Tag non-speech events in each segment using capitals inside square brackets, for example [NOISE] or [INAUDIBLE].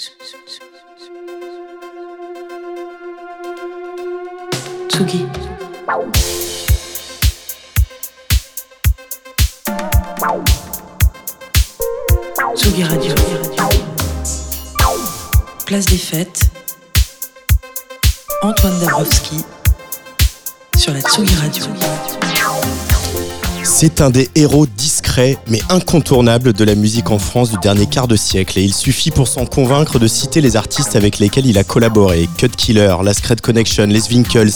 Tsugi. Tsugi Radio. Place des fêtes. Antoine Dabrowski sur la Tsugi Radio. C'est un des héros mais incontournables de la musique en France du dernier quart de siècle et il suffit pour s'en convaincre de citer les artistes avec lesquels il a collaboré Cut Killer, La Connection, Les Winkles,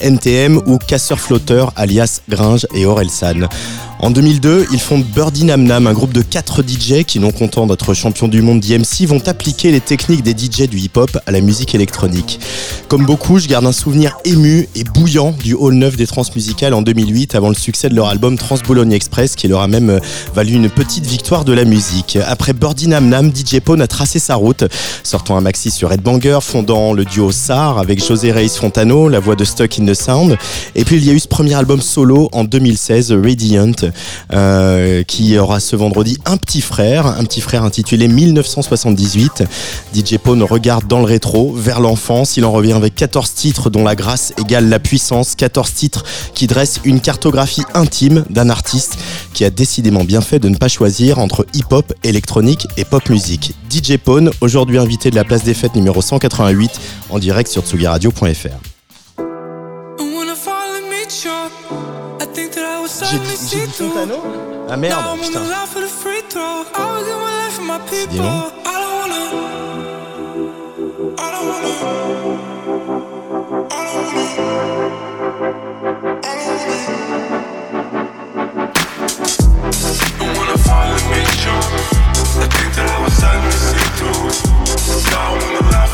NTM ou Casseur Flotteur alias Gringe et Orelsan. En 2002, ils fondent Birdie Nam Nam, un groupe de 4 DJ qui, non contents d'être champions du monde d'IMC, vont appliquer les techniques des DJ du hip-hop à la musique électronique. Comme beaucoup, je garde un souvenir ému et bouillant du Hall 9 des transmusicales en 2008 avant le succès de leur album Trans Boulogne Express qui leur a même euh, valu une petite victoire de la musique. Après Birdie Nam Nam, DJ Pone a tracé sa route, sortant un maxi sur Red Banger, fondant le duo SAR avec José Reis Fontano, la voix de Stuck in the Sound. Et puis il y a eu ce premier album solo en 2016, Radiant, euh, qui aura ce vendredi un petit frère, un petit frère intitulé 1978. DJ Pone regarde dans le rétro, vers l'enfance. Il en revient avec 14 titres dont la grâce égale la puissance. 14 titres qui dressent une cartographie intime d'un artiste qui a décidément bien fait de ne pas choisir entre hip-hop, électronique et pop musique. DJ Pone, aujourd'hui invité de la place des fêtes numéro 188, en direct sur tsugiradio.fr. J'ai dit, Fontano Ah merde, putain. I think that I was sad to see through. Now I'm.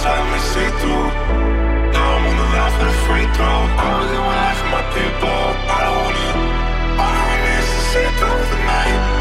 inside me see through. Now I'm on the line for the free throw. I was in my life for my people. I don't want it. All I want is to see through the night.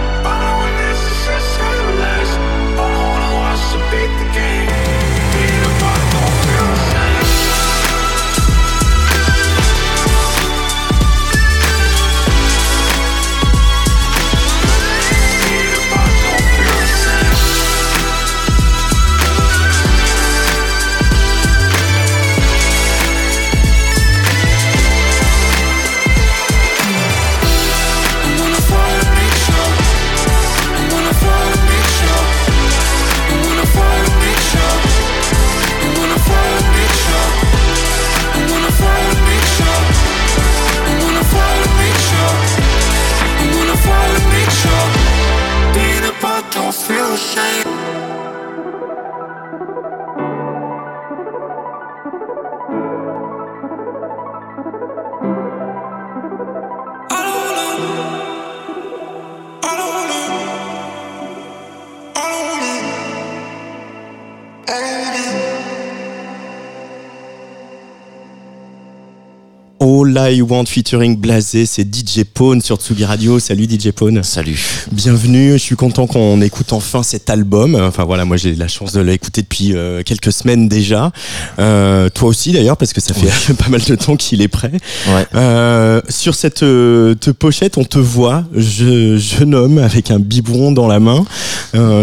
Want featuring Blasé, c'est DJ Pone sur Tsugi Radio. Salut DJ Pone. Salut. Bienvenue, je suis content qu'on écoute enfin cet album. Enfin voilà, moi j'ai la chance de l'écouter depuis euh, quelques semaines déjà. Euh, toi aussi d'ailleurs, parce que ça fait [LAUGHS] pas mal de temps qu'il est prêt. Ouais. Euh, sur cette te pochette, on te voit, je, jeune homme avec un biberon dans la main.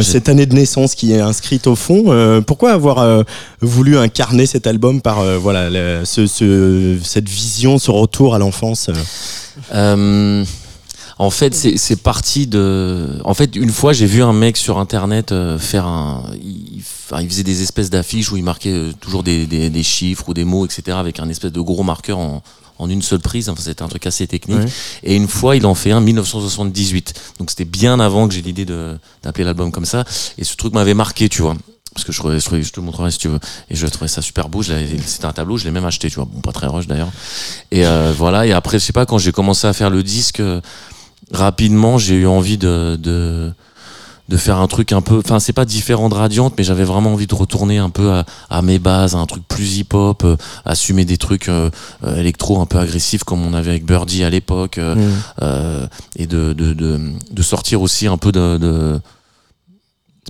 Cette année de naissance qui est inscrite au fond. Pourquoi avoir voulu incarner cet album par voilà le- ce, ce- cette vision, ce retour à l'enfance euh Euh, en fait, c'est parti de. En fait, une fois, j'ai vu un mec sur internet euh, faire un. Il, faisait des espèces d'affiches où il marquait toujours des, des, des chiffres ou des mots, etc., avec un espèce de gros marqueur en, en une seule prise. Enfin, c'était un truc assez technique. Ouais. Et une fois, il en fait un 1978. Donc, c'était bien avant que j'ai l'idée d'appeler l'album comme ça. Et ce truc m'avait marqué, tu vois. Parce que je, trouvais- je, je te montrerai si tu veux. Et je trouvais ça super beau. C'était un tableau, je l'ai même acheté, tu vois. Bon, pas très rush d'ailleurs. Et euh, voilà. Et après, je sais pas, quand j'ai commencé à faire le disque, euh, rapidement, j'ai eu envie de, de, de faire un truc un peu. Enfin, c'est pas différent de Radiante, mais j'avais vraiment envie de retourner un peu à, à mes bases, à un truc plus hip-hop, euh, assumer des trucs électro un peu agressifs comme on avait avec Birdie à l'époque, euh, et de, de, de sortir aussi un peu de.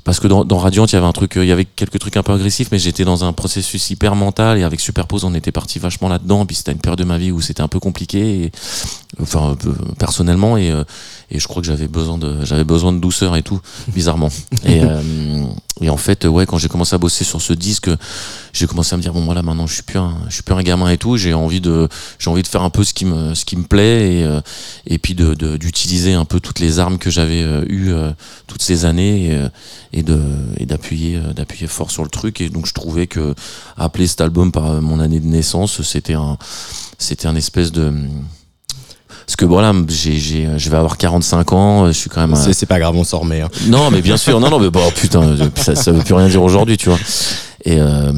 Parce que dans, dans Radiant, il y avait un truc, euh, il y avait quelques trucs un peu agressifs, mais j'étais dans un processus hyper mental et avec Superpose, on était parti vachement là-dedans. Puis c'était une période de ma vie où c'était un peu compliqué, enfin personnellement, et, euh, et je crois que j'avais besoin de, j'avais besoin de douceur et tout, [LAUGHS] bizarrement. et, euh, et en fait, ouais, quand j'ai commencé à bosser sur ce disque, j'ai commencé à me dire bon voilà, maintenant je suis plus un, je suis plus un gamin et tout. J'ai envie de, j'ai envie de faire un peu ce qui me, ce qui me plaît et, euh, et puis de, d'utiliser un peu toutes les armes que j'avais eues toutes ces années et de et d'appuyer euh, d'appuyer fort sur le truc et donc je trouvais que appeler cet album par euh, mon année de naissance c'était un c'était un espèce de parce que voilà j'ai j'ai je vais avoir 45 ans je suis quand même c'est pas grave, on s'en remet. hein. non, mais bien sûr, non, non, mais bon, putain, ça, ça veut plus rien dire aujourd'hui, tu vois. Et, euh,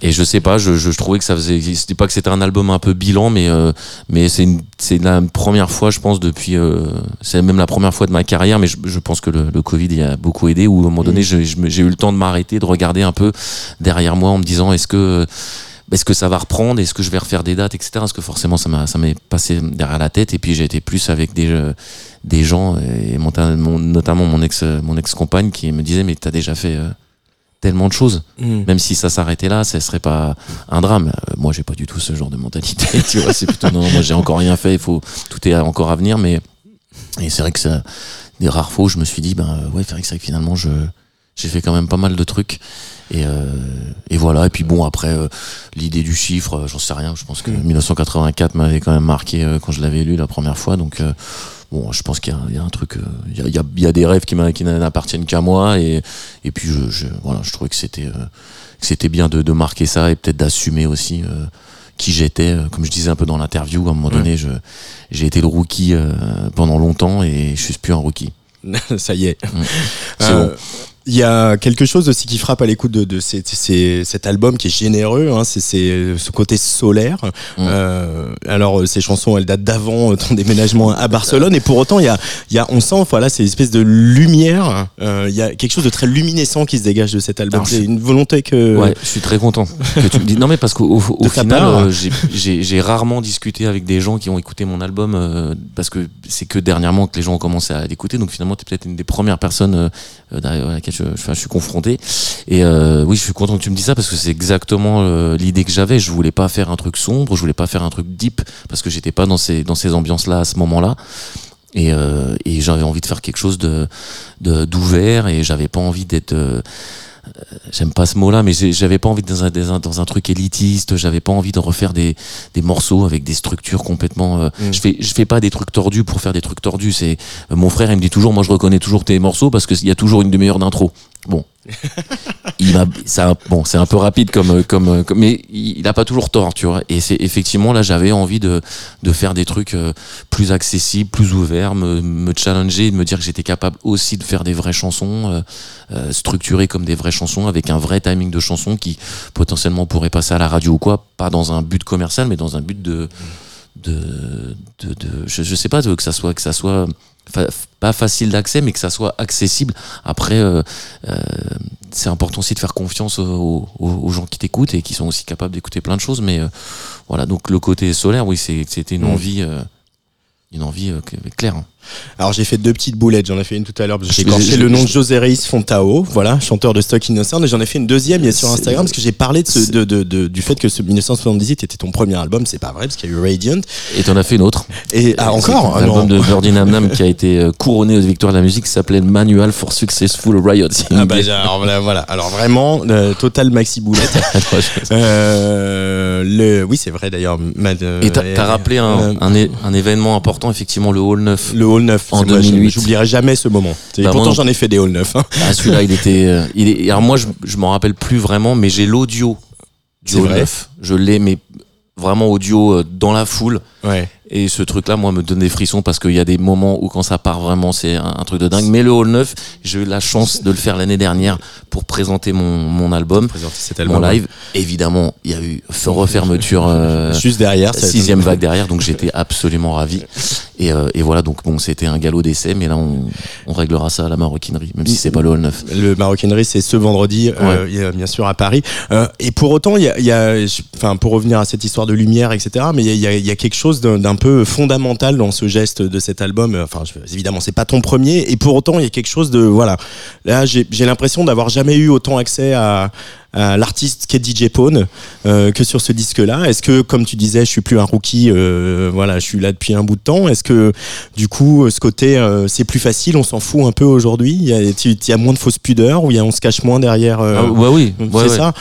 et je sais pas, je, je, je trouvais que ça faisait, c'était pas que c'était un album un peu bilan, mais euh, mais c'est une, c'est la première fois, je pense, depuis, euh, c'est même la première fois de ma carrière, mais je, je pense que le, le Covid y a beaucoup aidé. Où à un moment donné, je- je me- j'ai eu le temps de m'arrêter, de regarder un peu derrière moi en me disant, est-ce que est-ce que ça va reprendre Est-ce que je vais refaire des dates, etc. Parce que forcément, ça m'a, ça m'est passé derrière la tête. Et puis, j'ai été plus avec des, euh, des gens, et mon- mon- notamment mon ex, mon ex-compagne, qui me disait, mais t'as déjà fait euh, tellement de choses. Même si ça s'arrêtait là, ça serait pas un drame. Euh, moi, j'ai pas du tout ce genre de mentalité. [LAUGHS] tu vois, c'est plutôt non, moi, j'ai encore rien fait. Il faut, tout est encore à venir. Mais et c'est vrai que ça, des rares fois où je me suis dit, ben euh, ouais, c'est vrai que finalement, je, j'ai fait quand même pas mal de trucs. Et, euh, et voilà. Et puis bon, après, euh, l'idée du chiffre, j'en sais rien. Je pense que 1984 m'avait quand même marqué quand je l'avais lu la première fois. Donc bon, je pense qu'il y, a- il y a un truc, euh, il y, a, il y a- des rêves qui, n'appartiennent qu'à moi. Et, et puis je, je, voilà, je trouvais que c'était, euh, c'était bien de, de marquer ça et peut-être d'assumer aussi. euh, qui j'étais, comme je disais un peu dans l'interview, à un moment donné, j'ai été le rookie pendant longtemps et je suis plus un rookie. [LAUGHS] ça y est. C'est Euh, bon. Il y a quelque chose aussi qui frappe à l'écoute de, de ces- ces- cet album qui est généreux, hein, c'est ce côté solaire. Euh, alors euh, ces chansons, elles datent d'avant euh, ton déménagement à Barcelone, et pour autant, il y a, il y a, on sent, voilà, c'est une espèce de lumière. euh, Il y a quelque chose de très luminescent qui se dégage de cet album. Alors, C'est une volonté que. Ouais, je suis très content que tu me dis. Non, mais parce qu'au final, euh, j'ai- j'ai rarement discuté avec des gens qui ont écouté mon album euh, parce que c'est que dernièrement que les gens ont commencé à l'écouter. Donc finalement, tu es peut-être une des premières personnes laquelle je, suis confronté. Et euh, oui, je suis content que tu me dis ça parce que c'est exactement euh, l'idée que j'avais. Je voulais pas faire un truc sombre, je voulais pas faire un truc deep parce que j'étais pas dans ces dans ces ambiances-là à ce moment-là. Et, euh, et j'avais envie de faire quelque chose de d'ouvert et j'avais pas envie d'être j'aime pas ce mot-là, mais j'avais pas envie d'être dans un, dans truc élitiste, j'avais pas envie de refaire des, des morceaux avec des structures complètement. euh, Mm. Je fais je fais pas des trucs tordus pour faire des trucs tordus. C'est euh, mon frère, il me dit toujours, moi je reconnais toujours tes morceaux parce qu'il y a toujours une demi-heure d'intro. Bon, il ça bon c'est un peu rapide comme comme, mais il il a pas toujours tort tu vois. Et c'est effectivement là j'avais envie de de faire des trucs euh, plus accessibles plus ouverts me, challenger de me dire que j'étais capable aussi de faire des vraies chansons euh, euh, structurées comme des vraies chansons avec un vrai timing de chansons qui potentiellement pourrait passer à la radio ou quoi. Pas dans un but commercial mais dans un but de de, de, je, je sais pas que ça soit que ça soit fa- pas facile d'accès, mais que ça soit accessible. Après, euh, euh, c'est important aussi de faire confiance aux, aux- aux gens qui t'écoutent et qui sont aussi capables d'écouter plein de choses. Mais euh, voilà, donc le côté solaire, oui, c'est- c'était une Mm. envie, euh, une envie euh, claire. hein. Alors j'ai fait deux petites boulettes, j'en ai fait une tout à l'heure parce que j'ai écorché le nom de José Reis Fontao, voilà, chanteur de Stock Innocent, et j'en ai fait une deuxième il y a sur Instagram parce que j'ai parlé de ce, c'est- de, de- de- du fait que ce 1978 était ton premier album, c'est pas vrai parce qu'il y a eu Radiant Et t'en as fait une autre. et ah encore Un Ah, album de [LAUGHS] Birdie Nam Nam qui a été euh, couronné aux victoires de la musique s'appelait Manual for Successful Riot. Ah bah, alors, voilà, alors vraiment euh, total maxi boulette. [LAUGHS] Euh, le oui c'est vrai d'ailleurs. Et t'as rappelé un, un, événement important, effectivement, le Hall 9. le Hall 9 En c'est moi, je- 2008. J'oublierai jamais ce moment. Et Bah, pourtant j'en ai fait des Hall 9. hein. Ah, celui-là, il était. euh, il est, alors moi, je, je m'en rappelle plus vraiment, mais j'ai l'audio du vrai 9. Je l'ai, mais vraiment audio euh, dans la foule. Ouais. Et ce truc-là, moi, me donne des frissons parce qu'il y a des moments où quand ça part vraiment, c'est un, un truc de dingue. Mais le Hall 9, j'ai eu la chance de le faire l'année dernière pour présenter mon, mon album, cet mon album. live. Évidemment, il y a eu refermeture. [LAUGHS] euh, Juste derrière. sixième vague derrière, donc j'étais absolument ravi. Et, euh, et voilà, donc bon, c'était un galop d'essai, mais là on, on réglera ça à la maroquinerie, même si c'est pas le hall 9. Le Maroquinerie, c'est ce vendredi, euh, bien sûr à Paris. Euh, et pour autant, il y a, y enfin, pour revenir à cette histoire de lumière, etc. Mais il y a, y a quelque chose d'un d'un peu fondamental dans ce geste de cet album. Enfin, je- évidemment, c'est pas ton premier, et pour autant, il y a quelque chose de voilà. Là, j'ai l'impression d'avoir jamais eu autant accès à à l'artiste qu'est DJ Pone euh, que sur ce disque-là. Est-ce que, comme tu disais, je suis plus un rookie, euh, voilà, je suis là depuis un bout de temps. Est-ce que, du coup, ce côté, euh, c'est plus facile, on s'en fout un peu aujourd'hui? Il y a, y moins de fausses pudeurs ou il y a, on se cache moins derrière Ah, bah oui, c'est ouais, ça?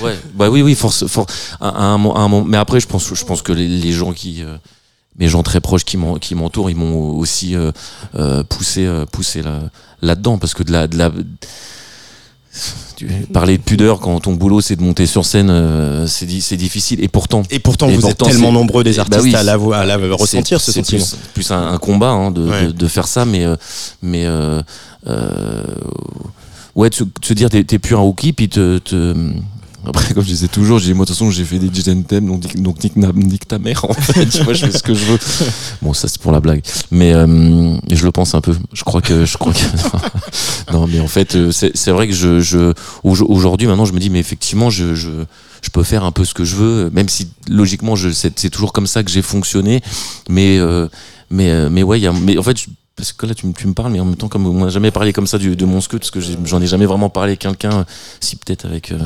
Ouais, bah oui, oui, force, for- à, à un, un moment. Mais après, je pense, je pense que les, les gens qui, mes gens très proches qui m'en- qui m'entourent, ils m'ont aussi euh, euh, poussé, euh, poussé là, là-dedans, parce que de la, de la, tu- parler de pudeur quand ton boulot c'est de monter sur scène, euh, c'est di- c'est difficile. Et pourtant, Et pourtant, Et vous pourtant, êtes tellement c'est- nombreux des bah artistes oui, à, la, à la ressentir ce c'est sentiment. plus, plus un, un combat hein, de, Ouais. de, de faire ça, mais mais euh, euh, ouais, de se, de se dire t'es t'es plus un rookie, puis te, te après, comme je disais toujours, j'ai dit, moi, de toute façon, j'ai fait des dizaines thèmes, donc, nique- donc nique, ta mère, en fait. tu vois, je fais ce que je veux. [LAUGHS] Bon, ça, c'est pour la blague. Mais, euh, je le pense un peu. Je crois que, je crois que, [LAUGHS] non, mais en fait, euh, c'est vrai que je, je, au- aujourd'hui, maintenant, je me dis, mais effectivement, je, je, je peux faire un peu ce que je veux, même si, logiquement, c'est toujours comme ça que j'ai fonctionné. Mais, euh, mais, mais ouais, il y a, mais en fait, je- parce que là, tu, me- tu me parles, mais en même temps, comme on n'a jamais parlé comme ça du, de mon scud, parce que j'en ai jamais vraiment parlé avec quelqu'un, si peut-être avec euh,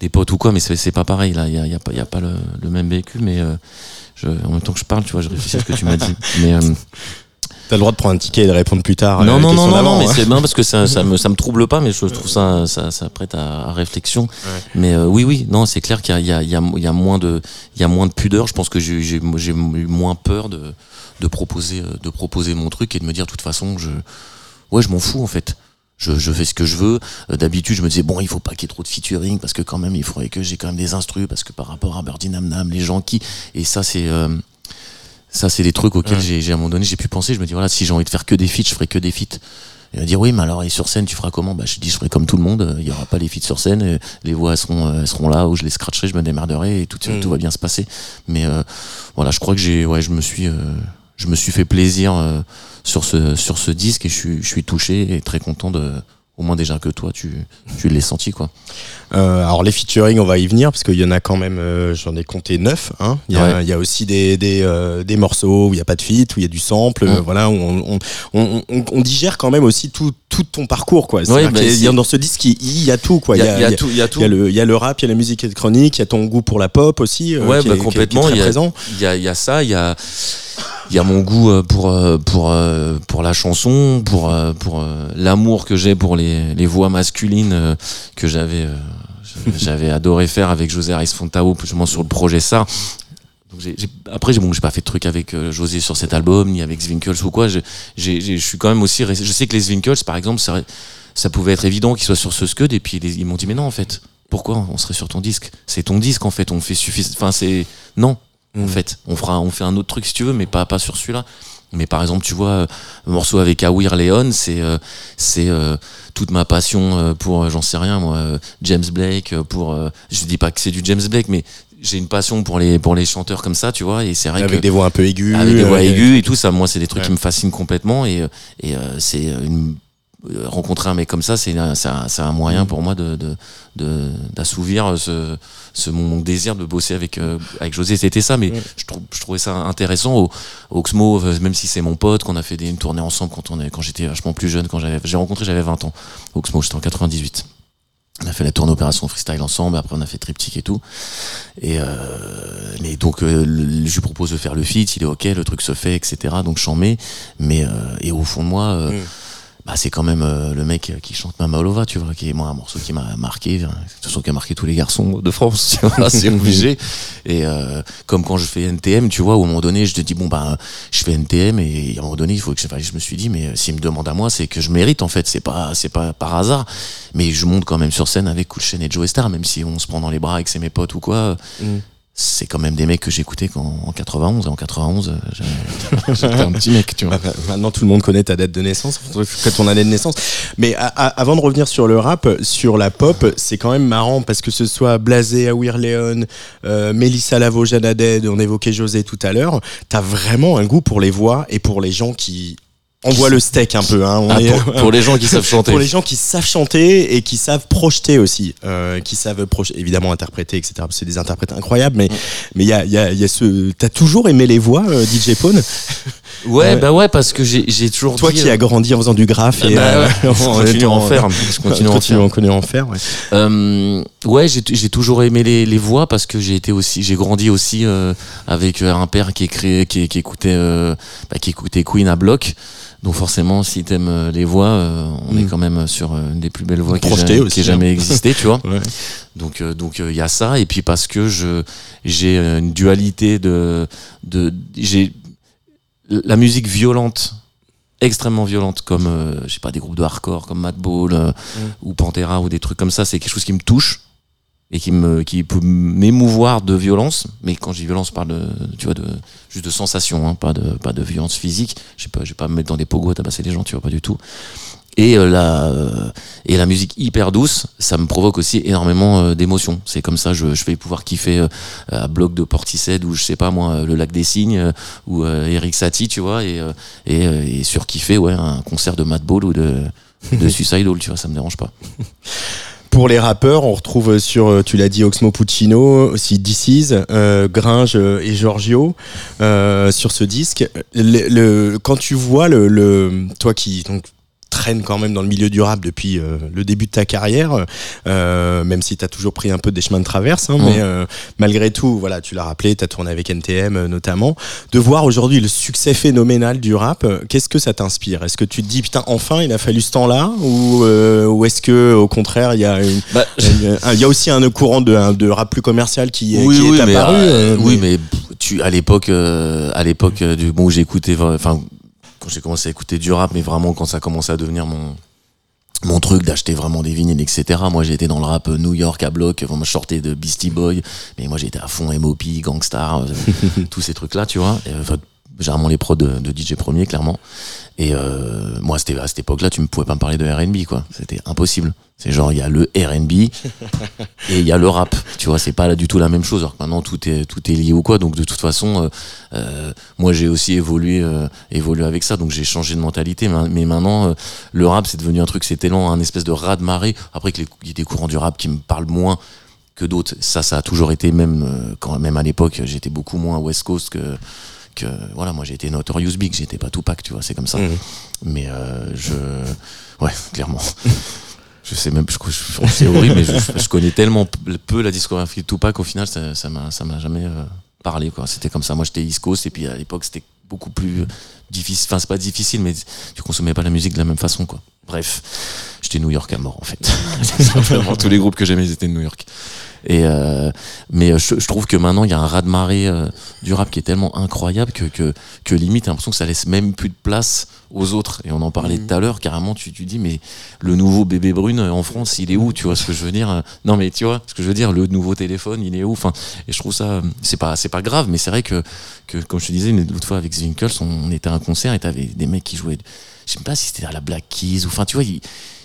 des potes ou quoi, mais c'est pas pareil, là, il y a, y a pas, il y a pas le, le même véhicule, mais euh, je, en même temps que je parle, tu vois, je réfléchis à ce que tu m'as dit. [LAUGHS] Mais, euh, T'as le droit de prendre un ticket et de répondre plus tard. à la non, non, non, question non, non, mais hein. c'est bien parce que ça, ça me, ça me trouble pas, mais je trouve ça, ça, ça prête à, à réflexion. Mais euh, oui, oui, non, c'est clair qu'il y a, y y y moins de, il y a moins de pudeur. Je pense que j'ai, eu moins peur de, de proposer, euh, de proposer mon truc et de me dire, de toute façon, je, ouais, je m'en fous en fait. Je, je fais ce que je veux. Euh, D'habitude, je me disais bon, il faut pas qu'il y ait trop de featuring parce que quand même, il faudrait que j'ai quand même des instrus parce que par rapport à Birdie Nam Nam, les gens qui et ça c'est euh, ça c'est des trucs auxquels Ouais. j'ai, à un moment donné j'ai pu penser. Je me dis voilà, si j'ai envie de faire que des feats, je ferai que des feats. Il va dire oui, mais alors et sur scène, tu feras comment? Bah je dis je ferai comme tout le monde. euh, Il y aura pas les feats sur scène. euh, Les voix elles seront, elles seront là où je les scratcherai, je me démerderai et tout, Mm. tout va bien se passer. Mais euh, voilà, je crois que j'ai, ouais, je me suis, euh, je me suis fait plaisir euh, sur ce sur ce disque et je suis, je suis touché et très content de, au moins déjà que toi, tu, tu l'aies senti quoi. Euh, alors les featuring, on va y venir parce qu'il y en a quand même, euh, j'en ai compté neuf. Hein. Il, y a, Ouais. il y a aussi des, des, euh, des morceaux où il n'y a pas de feat, où il y a du sample. euh, Mm. voilà, où on, on, on, on- digère quand même aussi tout, tout ton parcours. Quoi. Ouais, bah, il y a- dans ce disque, il, y a tout. Quoi. Il y a, il y y a- tout, il y a tout. il y a le, il y a le rap, il y a la musique électronique, il y a ton goût pour la pop aussi. euh, Ouais, bah, est- complètement, Qui est, il y très a- présent. Il y a, il y a ça, il y a, [COUGHS] il y a mon goût euh, pour euh, pour euh, pour la chanson, pour pour l'amour que j'ai pour les, les voix masculines que j'avais j'avais adoré faire avec José Arias Fontao justement sur le projet ça. Donc après j'ai bon j'ai pas fait de truc avec José sur cet album ni avec Zwinkels ou quoi. Je suis quand même aussi je sais que les Zwinkels par exemple ça, ça pouvait être évident qu'ils soient sur ce scud et puis ils m'ont dit mais non en fait pourquoi on serait sur ton disque? C'est ton disque en fait on fait suffisant enfin c'est non en Mm. fait. On fera, on fait un autre truc si tu veux, mais pas, pas sur celui-là. Mais par exemple, tu vois, euh, le morceau avec Awir Leon, c'est, euh, c'est euh, toute ma passion euh, pour, euh, j'en sais rien moi, James Blake. Pour, euh, je dis pas que c'est du James Blake, mais j'ai une passion pour les pour les chanteurs comme ça, tu vois, et c'est vrai Avec que des voix un peu aiguës. avec des voix aiguës et tout ça, moi c'est des trucs Ouais. qui me fascinent complètement et et euh, c'est une rencontrer un mec comme ça, c'est un, c'est un, un moyen Mm. pour moi de de- de- d'assouvir ce, ce mon désir de bosser avec euh, avec José. C'était ça, mais Mm. je, trouve je trouvais ça intéressant. Oxmo, euh, même si c'est mon pote, qu'on a fait des, une tournée ensemble quand on est quand j'étais vachement plus jeune, quand j'avais j'ai rencontré j'avais 20 ans. Oxmo, j'étais en 98. On a fait la tournée opération freestyle ensemble, après on a fait triptyque et tout. Et euh, mais donc euh, le- je lui propose de faire le feat, il est ok, le truc se fait, etc. Donc j'en mets, mais euh, et au fond de moi, euh, Mm. Bah c'est quand même euh, le mec qui chante Mama Olova, tu vois, qui est moi un morceau qui m'a marqué, de toute façon qui a marqué tous les garçons de France, [LAUGHS] vois, c'est obligé. Et euh, comme quand je fais NTM, tu vois, où à un moment donné, je te dis bon bah je fais NTM et à un moment donné, il faut que je, enfin, je me suis dit mais euh, s'il me demande à moi, c'est que je mérite en fait, c'est pas c'est pas par hasard, mais je monte quand même sur scène avec Cool et Joe Star, même si on se prend dans les bras avec c'est mes potes ou quoi. Mm. C'est quand même des mecs que j'écoutais quand en 91 et en 91 euh, j'avais- [LAUGHS] j'étais un petit mec, tu vois. Bah, maintenant, tout le monde connaît ta date de naissance, ton année de naissance. Mais a- a- avant de revenir sur le rap, sur la pop, c'est quand même marrant parce que ce soit Blasé, Awir Leon, euh, Mélissa Lavo, on évoquait José tout à l'heure, t'as vraiment un goût pour les voix et pour les gens qui envoient le steak un peu. Hein. On Ah, est- pour, pour les gens qui savent chanter. pour les gens qui savent chanter et qui savent projeter aussi, euh, qui savent projeter, évidemment interpréter, etc. C'est des interprètes incroyables, mais mais il y a, y, a, y a ce. T'as toujours aimé les voix, euh, DJ Pone Ouais, Euh, bah ouais, parce que j'ai toujours Toi dit, qui euh, as grandi en faisant du graphe et bah euh, ouais, [LAUGHS] je continue en faire. Je continue en faire. Ouais. Euh, ouais, j'ai toujours aimé les, les voix parce que j'ai été aussi, j'ai grandi aussi euh, avec euh, un père qui écrit, qui, qui écoutait, euh, bah, qui écoutait Queen à bloc. Donc forcément, si t'aimes euh, les voix, euh, on Mm. est quand même sur euh, une des plus belles voix qui ait jamais, hein. jamais existé, tu vois. [LAUGHS] Ouais. Donc euh, donc il y a ça et puis parce que je j'ai une dualité de de j'ai la musique violente extrêmement violente comme je sais pas des groupes de hardcore comme Madball euh, ou Pantera ou des trucs comme ça c'est quelque chose qui me touche et qui me qui peut m'émouvoir de violence. Mais quand je dis violence je parle de tu vois de juste de sensation hein, pas de pas de violence physique. Je pas je vais pas me mettre dans des pogos à tabasser les gens tu vois pas du tout. Et euh, la euh, et la musique hyper douce ça me provoque aussi énormément euh, d'émotions. C'est comme ça je, je vais pouvoir kiffer euh, à bloc de Portishead ou je sais pas moi le lac des cygnes ou euh, Eric Satie tu vois et euh, et, euh, et surkiffer ouais un concert de Madball ou de de [LAUGHS] Suicidal tu vois ça me dérange pas [LAUGHS] Pour les rappeurs, on retrouve sur, euh, tu l'as dit, Oxmo Puccino, aussi DC's, euh, Gringe euh, et Giorgio sur ce disque. Quand tu vois le, le toi qui donc traîne quand même dans le milieu du rap depuis euh, le début de ta carrière, euh, même si tu as toujours pris un peu des chemins de traverse, hein, Mhm. mais euh, malgré tout, voilà, tu l'as rappelé, tu as tourné avec NTM euh, notamment, de voir aujourd'hui le succès phénoménal du rap, euh, qu'est-ce que ça t'inspire? Est-ce que tu te dis, putain, enfin, il a fallu ce temps-là? Ou, euh, ou est-ce que au contraire, il y a une, bah, il y a aussi un courant de, un- de rap plus commercial qui, est- oui, qui oui, est mais, apparu. euh, oui, mais tu à l'époque, à l'époque du bon, où j'écoutais, enfin, quand j'ai commencé à écouter du rap, mais vraiment quand ça commençait à devenir mon mon truc d'acheter vraiment des vinyles, etc. Moi, j'étais dans le rap euh, New York à bloc, vraiment je sortais de Beastie Boy, mais moi j'étais à fond MOP, Gangstar, euh, [LAUGHS] tous ces trucs-là, tu vois. Enfin, généralement les prods de, de DJ Premier, clairement. Et euh, moi, c'était à cette époque-là, tu ne pouvais pas me parler de R&B, quoi. C'était impossible. C'est genre, il y a le R&B [LAUGHS] et il y a le rap. Tu vois, c'est pas là du tout la même chose. Alors que maintenant, tout est, tout est lié ou quoi. Donc, de toute façon, euh, euh, moi, j'ai aussi évolué, euh, évolué avec ça. Donc, j'ai changé de mentalité. Mais, mais maintenant, euh, le rap, c'est devenu un truc, c'est tellement un espèce de raz de marée. Après, que les- il y a des courants du rap qui me parlent moins que d'autres. Ça, ça a toujours été, même, quand, même à l'époque, j'étais beaucoup moins West Coast que, que, voilà, moi, j'ai été Notorious Big, j'étais pas Tupac, tu vois, c'est comme ça. Mhm. Mais, euh, je, ouais, clairement. Je sais même, je, je- c'est horrible, mais je, je connais tellement peu la discographie de Tupac, au final, ça ça m'a ça m'a jamais euh, parlé, quoi. C'était comme ça. Moi, j'étais East Coast, et puis à l'époque, c'était beaucoup plus euh, difficile. Enfin, c'est pas difficile, mais tu consommais pas la musique de la même façon, quoi. Bref, j'étais New York à mort, en fait. [LAUGHS] Tous les groupes que j'aimais, ils étaient de New York. Et euh, mais euh, je, je trouve que maintenant il y a un raz de marée euh, du rap qui est tellement incroyable que que, que limite l'impression que ça laisse même plus de place aux autres. Et on en parlait Mhm. tout à l'heure. Carrément, tu tu dis mais le nouveau bébé brune en France, il est où Tu vois ce que je veux dire Non mais tu vois ce que je veux dire. Le nouveau téléphone, il est où? Enfin, et je trouve ça c'est pas c'est pas grave, mais c'est vrai que que comme je te disais l'autre fois avec Zwinkels, on était à un concert et t'avais des mecs qui jouaient. Je sais pas si c'était à la Black Keys ou enfin tu vois.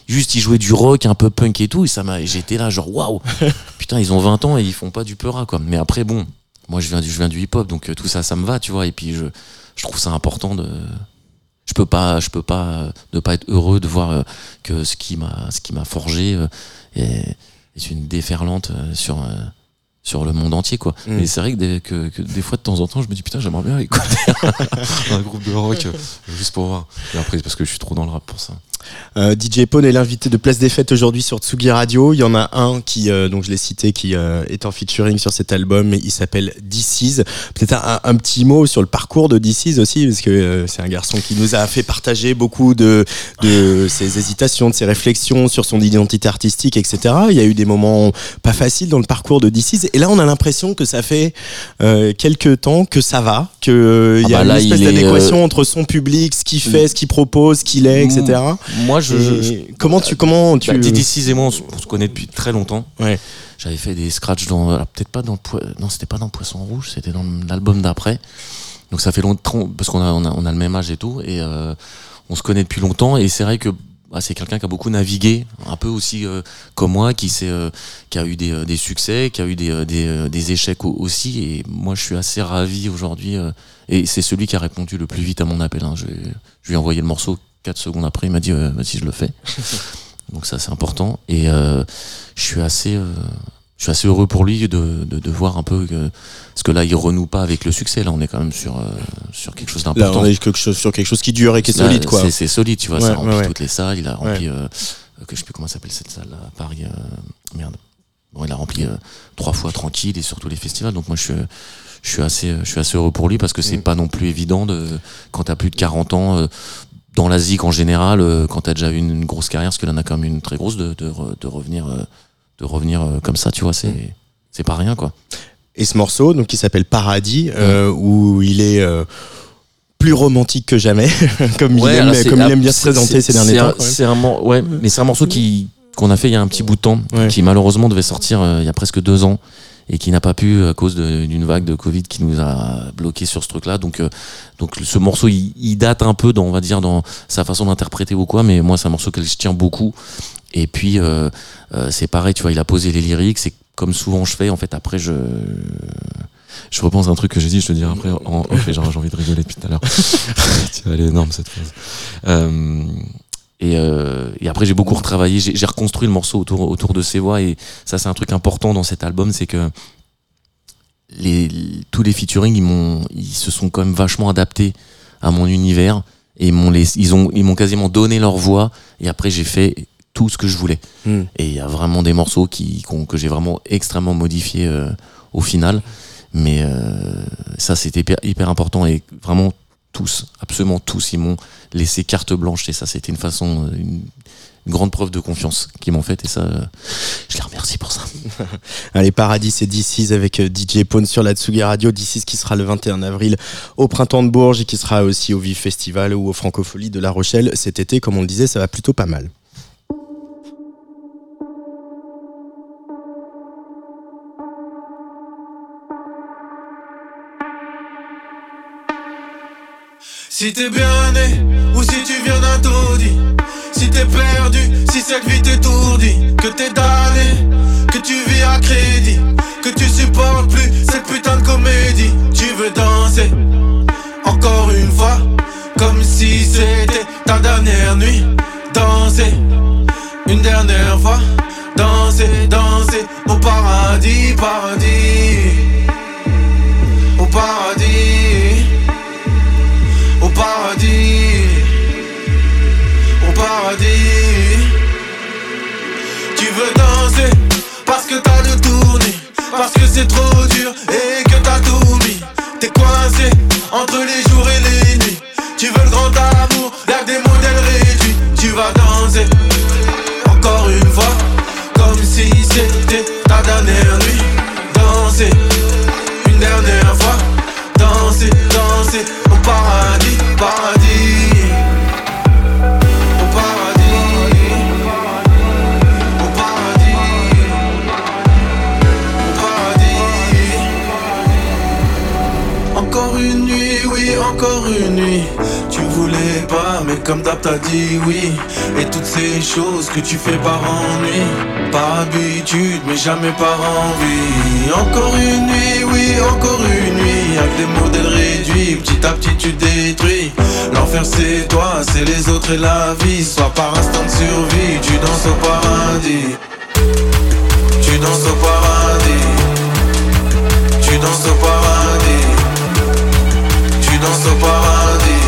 Juste ils jouaient du rock un peu punk et tout et ça m'a j'étais là genre waouh. [LAUGHS] Putain ils ont 20 ans et ils font pas du peura quoi. Mais après bon moi je viens du je viens du hip hop donc euh, tout ça ça me va tu vois et puis je je trouve ça important de je peux pas je peux pas euh, ne pas être heureux de voir euh, que ce qui m'a ce qui m'a forgé est, est une déferlante sur sur le monde entier quoi. Mm. et c'est vrai que des, que, que des fois de temps en temps je me dis putain j'aimerais bien écouter [LAUGHS] un groupe de rock [LAUGHS] juste pour voir. Et après c'est parce que je suis trop dans le rap pour ça Euh, DJ Pone est l'invité de Place des Fêtes aujourd'hui sur Tsugi Radio. Il y en a un qui, euh, donc je l'ai cité, qui euh, est en featuring sur cet album. mais Il s'appelle DC's. Peut-être un, un petit mot sur le parcours de DC's aussi, parce que euh, c'est un garçon qui nous a fait partager beaucoup de, de ses hésitations, de ses réflexions sur son identité artistique, etc. Il y a eu des moments pas faciles dans le parcours de DC's. Et là, on a l'impression que ça fait euh, quelques temps que ça va, qu'il il y a Ah bah là, une espèce d'adéquation entre son public, ce qu'il fait, ce qu'il propose, ce qu'il est, etc. moi je, je- comment tu comment tu Bah, Six et moi, on se, on se connaît depuis très longtemps. Ouais. J'avais fait des scratchs dans, peut-être pas dans non, c'était pas dans Poisson Rouge, c'était dans l'album d'après. Donc ça fait longtemps, parce qu'on a, on a, on a le même âge et tout, et euh, on se connaît depuis longtemps, et c'est vrai que bah, c'est quelqu'un qui a beaucoup navigué, un peu aussi euh, comme moi, qui, s'est, euh, qui a eu des, euh, des succès, qui a eu des, euh, des, euh, des échecs au- aussi, et moi je suis assez ravi aujourd'hui, euh, et c'est celui qui a répondu le plus vite à mon appel. Hein. Je, je lui ai envoyé le morceau 4 secondes après, il m'a dit euh, vas-y je le fais. [LAUGHS] Donc ça c'est important et euh, je suis assez euh, je suis assez heureux pour lui de, de, de voir un peu que parce que là il renoue pas avec le succès là on est quand même sur euh, sur quelque chose Là, d'important. on est quelque chose, sur quelque chose qui dure et qui est Là, solide, quoi. C'est, solide, tu vois, Ouais, ça remplit ouais, ouais. toutes les salles, il a rempli euh, que je sais plus comment s'appelle cette salle là à Paris merde. Bon, il a rempli trois fois tranquille et sur tous les festivals donc moi je suis je suis assez je suis assez heureux pour lui parce que c'est Mm. pas non plus évident de quand t'as plus de 40 ans dans la zik en général euh, quand t'as déjà eu une, une grosse carrière parce qu'il en a quand même une très grosse de, de, re- de revenir euh, de revenir euh, comme ça tu vois c'est c'est pas rien quoi Et ce morceau, donc qui s'appelle Paradis, euh, où il est euh, plus romantique que jamais, [LAUGHS] comme il aime, alors c'est- comme il aime bien se présenter ces derniers temps. C'est un, ouais, mais c'est un morceau qui qu'on a fait il y a un petit bout de temps, Ouais. qui malheureusement devait sortir euh, il y a presque deux ans et qui n'a pas pu à cause d'une vague de Covid qui nous a bloqué sur ce truc-là. Donc, euh, donc ce morceau, il, date un peu dans, on va dire, dans sa façon d'interpréter ou quoi, mais moi c'est un morceau que je tiens beaucoup. Et puis euh, euh, c'est pareil, tu vois, il a posé les lyriques, c'est comme souvent je fais. En fait, après je je repense à un truc que j'ai dit, je te dirai après en genre, j'ai envie de rigoler depuis tout à l'heure. [LAUGHS] Elle est énorme cette phrase. Euh, et, euh, et après j'ai beaucoup retravaillé, j'ai reconstruit le morceau autour, autour de ses voix et ça c'est un truc important dans cet album, c'est que les, tous les featuring ils m'ont ils se sont quand même vachement adaptés à mon univers et ils m'ont laissé- ils ont ils m'ont quasiment donné leur voix et après j'ai fait tout ce que je voulais. Hmm. Et il y a vraiment des morceaux qui, que j'ai vraiment extrêmement modifiés euh, au final. Mais euh, ça, c'était hyper, hyper important. Et vraiment, tous, absolument tous, ils m'ont laissé carte blanche. Et ça, c'était une façon, euh, une, grande preuve de confiance qu'ils m'ont faite. Et ça, euh, je les remercie pour ça. [LAUGHS] Allez, Paradis, c'est DC's avec euh, DJ Pone sur la Tsugi Radio. DC's qui sera le 21 avril au Printemps de Bourges et qui sera aussi au Vive Festival ou au Francofolie de La Rochelle cet été. Comme on le disait, ça va plutôt pas mal. Si t'es bien né ou si tu viens d'un taudis Si t'es perdu, si cette vie t'étourdit Que t'es damné, que tu vis à crédit Que tu supportes plus cette putain de comédie. Tu veux danser, encore une fois Comme si c'était ta dernière nuit. Danser, une dernière fois Danser, danser au paradis, paradis Au paradis paradis, au paradis. Tu veux danser parce que t'as le tournis, parce que c'est trop dur et que t'as tout mis. T'es coincé entre les jours et les nuits. Tu veux le grand amour, l'air des modèles réduits. Tu vas danser encore une fois, comme si c'était ta dernière nuit. Danser une dernière fois. Danser comme d'hab t'as dit oui. Et toutes ces choses que tu fais par ennui, par habitude, mais jamais par envie. Encore une nuit, oui, encore une nuit, avec des modèles réduits, petit à petit tu détruis. L'enfer c'est toi, c'est les autres et la vie, soit par instant de survie, tu danses au paradis. Tu danses au paradis. Tu danses au paradis. Tu danses au paradis.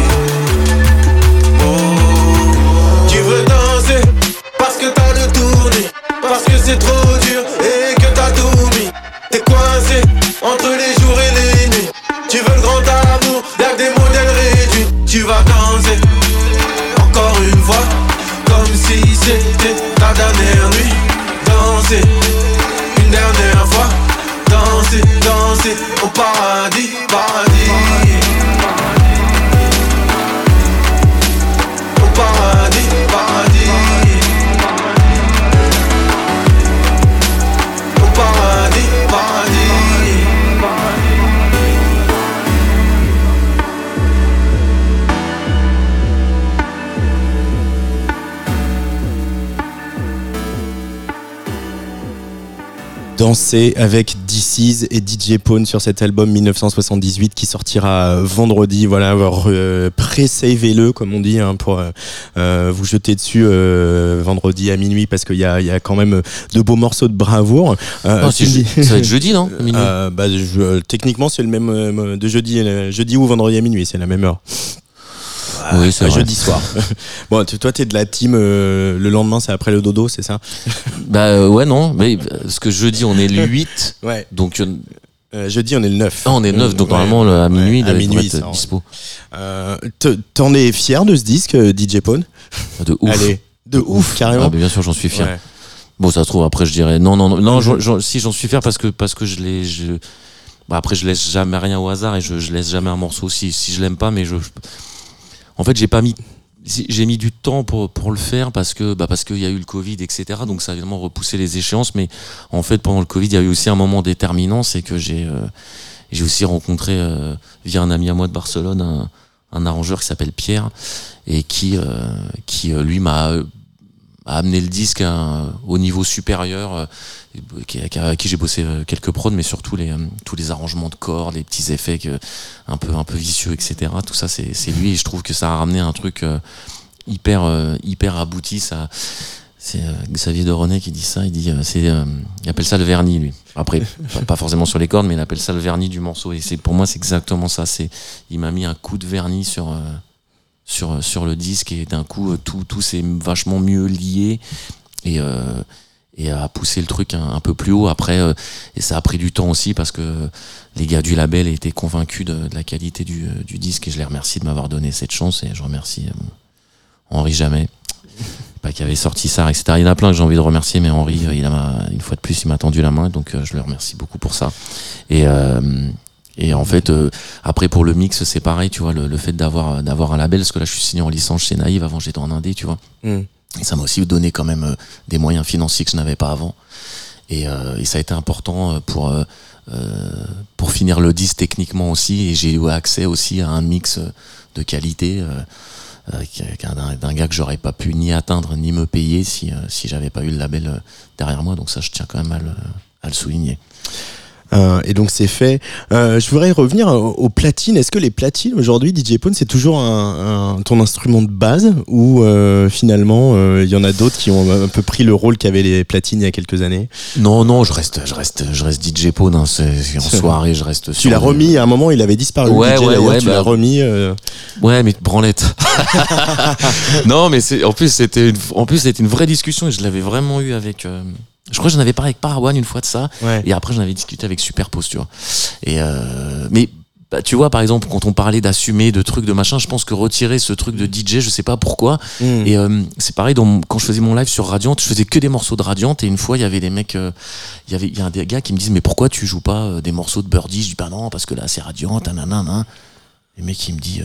C'est trop dur et que t'as tout mis. T'es coincé entre les jours et les nuits. Tu veux le grand amour, y'a des modèles réduits. Tu vas danser encore une fois. Comme si c'était ta dernière nuit. Danser une dernière fois. Danser, danser au paradis. Danser avec DC's et DJ Pone sur cet album 1978 qui sortira vendredi. Voilà, euh, pré-savez-le comme on dit hein, pour euh, euh, vous jeter dessus euh, vendredi à minuit parce qu'il y a, y a quand même de beaux morceaux de bravoure. Euh, Oh, c'est ça va être jeudi, non Euh, bah, je- euh, techniquement, c'est le même euh, de jeudi, euh, jeudi ou vendredi à minuit, c'est la même heure. Oui, c'est Euh, vrai. jeudi soir. [LAUGHS] bon, tu- toi, t'es de la team. euh, le lendemain, c'est après le dodo, c'est ça? Bah euh, ouais, non. Mais euh, parce que jeudi, on est le [LAUGHS] 8. Ouais. Donc euh, Euh, jeudi, on est le 9. ah, on est 9. Donc Ouais. normalement, le- à minuit, il à devrait minuit, être ça, ouais. dispo. Euh, te- T'en es fier de ce disque, euh, DJ Pone De ouf. Allez, de ouf, carrément. Ah, bien sûr, j'en suis fier. Ouais. Bon, ça se trouve, après, je dirais non, non, non. non Mhm. j'en- j'en- si, j'en suis fier parce que, parce que je l'ai. Je... Bah, après, je laisse jamais rien au hasard et je, je laisse jamais un morceau si, si je l'aime pas, mais je. En fait, j'ai pas mis. J'ai mis du temps pour, pour le faire parce que bah parce qu'il y a eu le Covid, etc. Donc ça a évidemment repoussé les échéances. Mais en fait, pendant le Covid, il y a eu aussi un moment déterminant, c'est que j'ai euh, j'ai aussi rencontré euh, via un ami à moi de Barcelone un, un arrangeur qui s'appelle Pierre et qui euh, qui euh, lui m'a euh, a amené le disque à au niveau supérieur, euh, qui, avec qui j'ai bossé euh, quelques prods, mais surtout les, euh, tous les arrangements de cordes, les petits effets que, un peu un peu vicieux, etc. Tout ça, c'est lui, et je trouve que ça a ramené un truc euh, hyper euh, hyper abouti. Ça, c'est Xavier de René qui dit ça. Il dit, il appelle ça le vernis, lui. Après, pas, forcément sur les cordes, mais il appelle ça le vernis du morceau. Et pour moi, c'est exactement ça. Il m'a mis un coup de vernis sur. Sur, sur le disque et d'un coup euh, tout, tout s'est vachement mieux lié et, euh, et a poussé le truc un, peu plus haut. Après euh, et ça a pris du temps aussi parce que les gars du label étaient convaincus de, la qualité du, euh, du disque et je les remercie de m'avoir donné cette chance et je remercie Henri Jamais. Pas qui avait sorti ça etc il y en a plein que j'ai envie de remercier mais Henri il a une fois de plus il m'a tendu la main donc je le remercie beaucoup pour ça. Et et en fait, euh, après pour le mix, c'est pareil, tu vois, le, le fait d'avoir d'avoir un label, parce que là, je suis signé en licence chez Naïve. Avant, j'étais en indé, tu vois. Mm. Et ça m'a aussi donné quand même euh, des moyens financiers que je n'avais pas avant. Et, euh, et ça a été important pour pour finir le disque techniquement aussi. Et j'ai eu accès aussi à un mix de qualité. d'un gars que j'aurais pas pu ni atteindre ni me payer si si j'avais pas eu le label derrière moi donc ça je tiens quand même à le, à le souligner Euh, et donc c'est fait. Euh, je voudrais revenir aux, aux platines. Est-ce que les platines aujourd'hui, DJ Pone, c'est toujours un, un- ton instrument de base ou euh, finalement euh, il y en a d'autres qui ont un peu pris le rôle qu'avaient les platines il y a quelques années? Non, non, je reste, je reste, je reste DJ Pone. Hein, en soirée, je reste. Tu sur l'as le- remis à un moment, il avait disparu. Ouais, DJ, ouais, ouais, Tu bah- l'as remis. euh, Ouais, mais branlette. [LAUGHS] non, mais c'est en plus c'était une, en plus c'était une vraie discussion et je l'avais vraiment eu avec. Je crois que j'en avais parlé avec Parawan une fois de ça Ouais. et après j'en avais discuté avec Superpose, tu vois. Et euh, mais bah, tu vois par exemple quand on parlait d'assumer de trucs de machin, je pense que retirer ce truc de DJ, je sais pas pourquoi. Mm. Et euh, c'est pareil dans quand je faisais mon live sur Radiant, je faisais que des morceaux de Radiant et une fois il y avait des mecs, euh, il y avait il y a des gars qui me disent mais pourquoi tu joues pas des morceaux de Birdie? Je dis bah non parce que là c'est Radiant, nanana. Le mec il me dit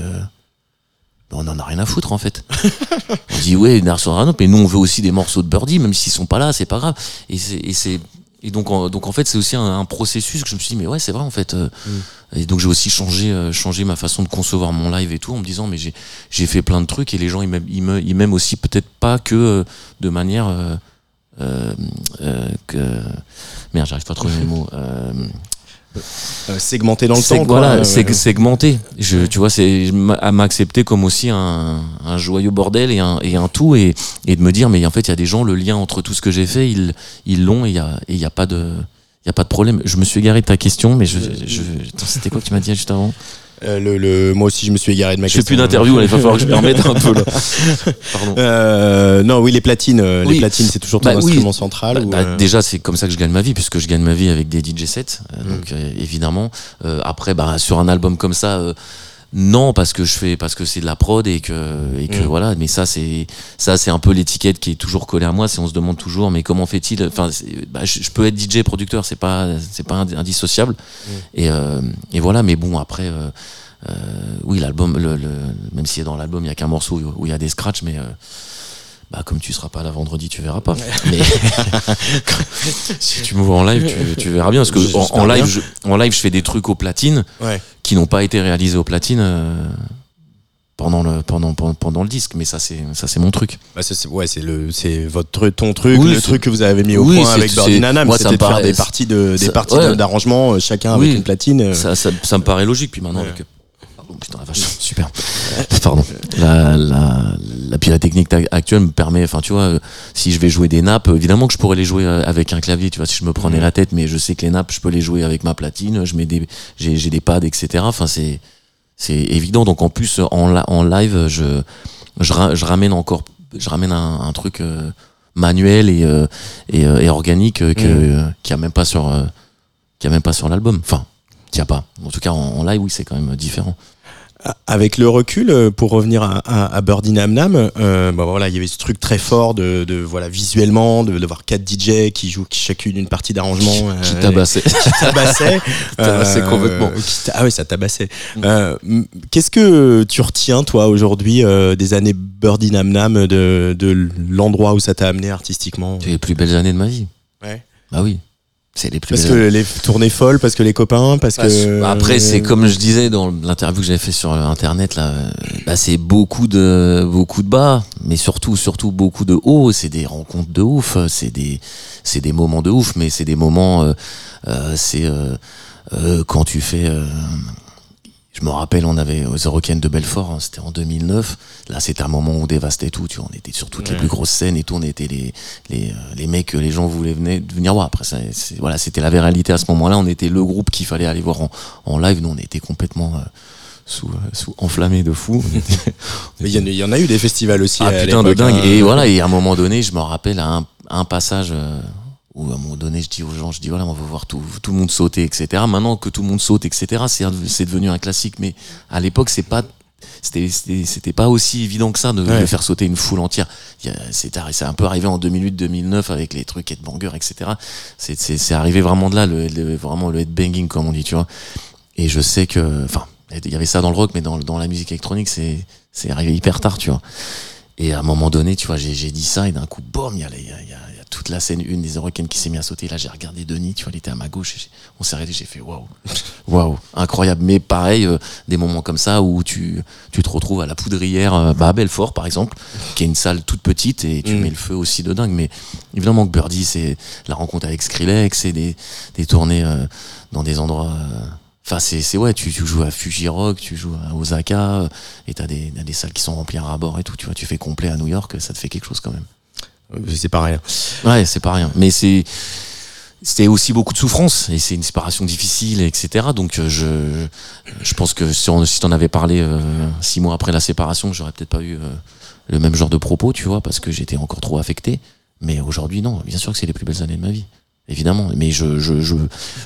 on en a rien à foutre en fait. [LAUGHS] on dit ouais, sur Radiant, mais nous on veut aussi des morceaux de Birdie même s'ils sont pas là, c'est pas grave. Et c'est et c'est Et donc, en, donc en fait, c'est aussi un, un processus que je me suis dit, mais ouais, c'est vrai en fait. euh, Et donc j'ai aussi changé, euh, changé ma façon de concevoir mon live et tout, en me disant, mais j'ai, j'ai fait plein de trucs et les gens ils m'aiment, ils me- ils m'aiment aussi peut-être pas que euh, de manière euh, euh, euh, que merde, j'arrive pas à trouver mes mots. Euh, segmenté dans le temps. voilà, seg- segmenté. Je, tu vois, c'est à m'accepter comme aussi un, un joyeux bordel et un, et un tout, et, et de me dire, mais en fait, il y a des gens, le lien entre tout ce que j'ai fait, ils ils l'ont, et il y a, a pas de. Il y a pas de problème. Je me suis égaré de ta question, mais je, je, c'était quoi que tu m'as dit juste avant? Euh, le, le- moi aussi, je me suis égaré de ma Je fais question. plus d'interview, il va falloir que je me remette un peu là. [LAUGHS] Pardon. Euh, non, oui, les platines. euh, Les platines, c'est toujours ton Bah oui. instrument central. Bah, ou, bah, euh, Déjà, c'est comme ça que je gagne ma vie, puisque je gagne ma vie avec des DJ sets. Mm. Donc, évidemment. Euh, après, bah, sur un album comme ça, euh, non, parce que je fais, parce que c'est de la prod et que, et que Mm. voilà. Mais ça, c'est, ça, c'est un peu l'étiquette qui est toujours collée à moi. C'est on se demande toujours, mais comment fait-il Enfin, bah, je, je peux être DJ producteur, c'est pas, c'est pas ind- indissociable. Mm. Et, euh, et voilà. Mais bon, après. euh, euh, oui, l'album, le, le- même si dans l'album il y a qu'un morceau où où il y a des scratchs, mais euh, bah, comme tu seras pas là vendredi, tu verras pas. Mais [LAUGHS] si tu me vois en live, tu, tu verras bien. Parce que en, en live, je, en live, je fais des trucs aux platines Ouais. qui n'ont pas été réalisés aux platines euh, pendant le pendant, pendant pendant le disque. Mais ça, c'est ça, c'est mon truc. Bah, c'est ouais, c'est le, c'est votre ton truc, Oui, le truc que vous avez mis au Oui, point avec Birdie ça c'était de faire des parties de, des ça- parties ouais. d'arrangement, euh, chacun Oui. avec une platine. euh. Ça, ça, ça me paraît logique. Puis maintenant, Ouais. avec putain, la vache, super. Pardon. La, la, la pyrotechnique ta- actuelle me permet, enfin, tu vois, euh, si je vais jouer des nappes, évidemment que je pourrais les jouer euh, avec un clavier, tu vois, si je me prenais la tête, mais je sais que les nappes, je peux les jouer avec ma platine, je mets des, j'ai, j'ai des pads, etc. Enfin, c'est, c'est évident. Donc, en plus, en, la- en live, je, je, je ramène encore, je ramène un, un truc euh, manuel et, euh, et, euh, et organique que, euh, qu'il y a même pas sur, qu'il y a même pas sur l'album. Enfin, qu'il y a pas. En tout cas, en, en live, oui, c'est quand même différent. Avec le recul, euh, pour revenir à, à, à Birdie Nam Nam, euh, bah voilà, il y avait ce truc très fort de, de voilà visuellement, de, de voir quatre DJ qui jouent qui chacune une partie d'arrangement. Qui euh, tabassait. [LAUGHS] qui tabassait. [LAUGHS] tabassait complètement. qui ah oui, ça tabassait. Euh, m- Qu'est-ce que tu retiens, toi, aujourd'hui, euh, des années Birdie Nam Nam, de, de l'endroit où ça t'a amené artistiquement? C'est les plus belles années de ma vie. Ouais. Bah oui. C'est les plus Parce que les tournées folles, parce que les copains, parce Parce- que. Après, c'est comme je disais dans l'interview que j'avais fait sur internet là, euh, bah, c'est beaucoup de beaucoup de bas, mais surtout surtout beaucoup de hauts. C'est des rencontres de ouf, c'est des c'est des moments de ouf, mais c'est des moments, euh, euh, c'est euh, euh, quand tu fais. Je me rappelle, on avait aux Eurocaines de Belfort, hein, c'était en 2009. Là, c'était un moment où on dévastait tout. Tu vois, on était sur toutes les plus grosses scènes et tout. On était les les, euh, les mecs que les gens voulaient venir, venir voir. Après, ça, voilà, c'était la réalité à ce moment-là. On était le groupe qu'il fallait aller voir en, en live. Nous, on était complètement euh, sous, euh, sous enflammés de fou. [LAUGHS] Mais il y, en a- il y en a eu des festivals aussi. ah à putain de dingue. hein. Et voilà, et à un moment donné, je me rappelle à un, un passage euh, où à un moment donné, je dis aux gens, je dis voilà, on va voir tout, tout le monde sauter, etc. Maintenant que tout le monde saute, etc., c'est devenu un classique. Mais à l'époque, c'est pas c'était pas aussi évident que ça de, Ouais. de faire sauter une foule entière c'est un peu arrivé en 2008 2009 avec les trucs headbangers etc c'est arrivé vraiment de là le, le- vraiment le headbanging comme on dit tu vois et je sais que enfin il y avait ça dans le rock mais dans dans la musique électronique c'est c'est arrivé hyper tard tu vois et à un moment donné, tu vois, j'ai dit ça et d'un coup, boum, il y, a les- il y a, il y a- il y a toute la scène une des Eurocaines qui s'est mis à sauter. Là, j'ai regardé Denis, tu vois, il était à ma gauche. on s'est arrêté, j'ai fait waouh, [LAUGHS] waouh, incroyable. Mais pareil, euh, des moments comme ça où tu, tu te retrouves à la poudrière, euh, bah, à Belfort par exemple, qui est une salle toute petite et tu Mm. mets le feu aussi de dingue. Mais évidemment que Birdie, c'est la rencontre avec Skrillex, c'est des, des tournées euh, dans des endroits. euh, Enfin, c'est, c'est ouais, tu, tu joues à Fuji Rock, tu joues à Osaka, et t'as des, des salles qui sont remplies à bord et tout, tu vois, tu fais complet à New York, ça te fait quelque chose quand même. Euh, C'est pareil. Ouais, c'est pas rien. Mais c'est, c'était aussi beaucoup de souffrance, et c'est une séparation difficile, etc. Donc, euh, je, je pense que si, on, si t'en avais parlé euh, six mois après la séparation, j'aurais peut-être pas eu euh, le même genre de propos, tu vois, parce que j'étais encore trop affecté. Mais aujourd'hui, non, bien sûr que c'est les plus belles années de ma vie. Évidemment. Mais je, je, je,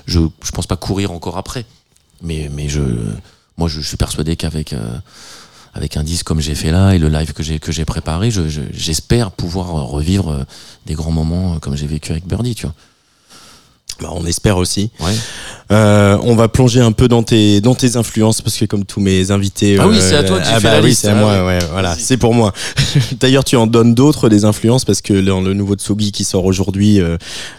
je, je pense pas courir encore après. Mais, mais je, moi, je, suis persuadé qu'avec, euh, avec un disque comme j'ai fait là et le live que j'ai, que j'ai préparé, je, je- j'espère pouvoir revivre euh, des grands moments euh, comme j'ai vécu avec Birdie, tu vois. Bah, on espère aussi. Ouais. Euh, on va plonger un peu dans tes dans tes influences parce que comme tous mes invités. Ah oui, euh, c'est à toi que j'ai ah fait bah la oui, liste. c'est à Ah moi. ouais. Voilà, c'est pour moi. [LAUGHS] D'ailleurs, tu en donnes d'autres des influences parce que dans le nouveau Tsugi qui sort aujourd'hui. euh,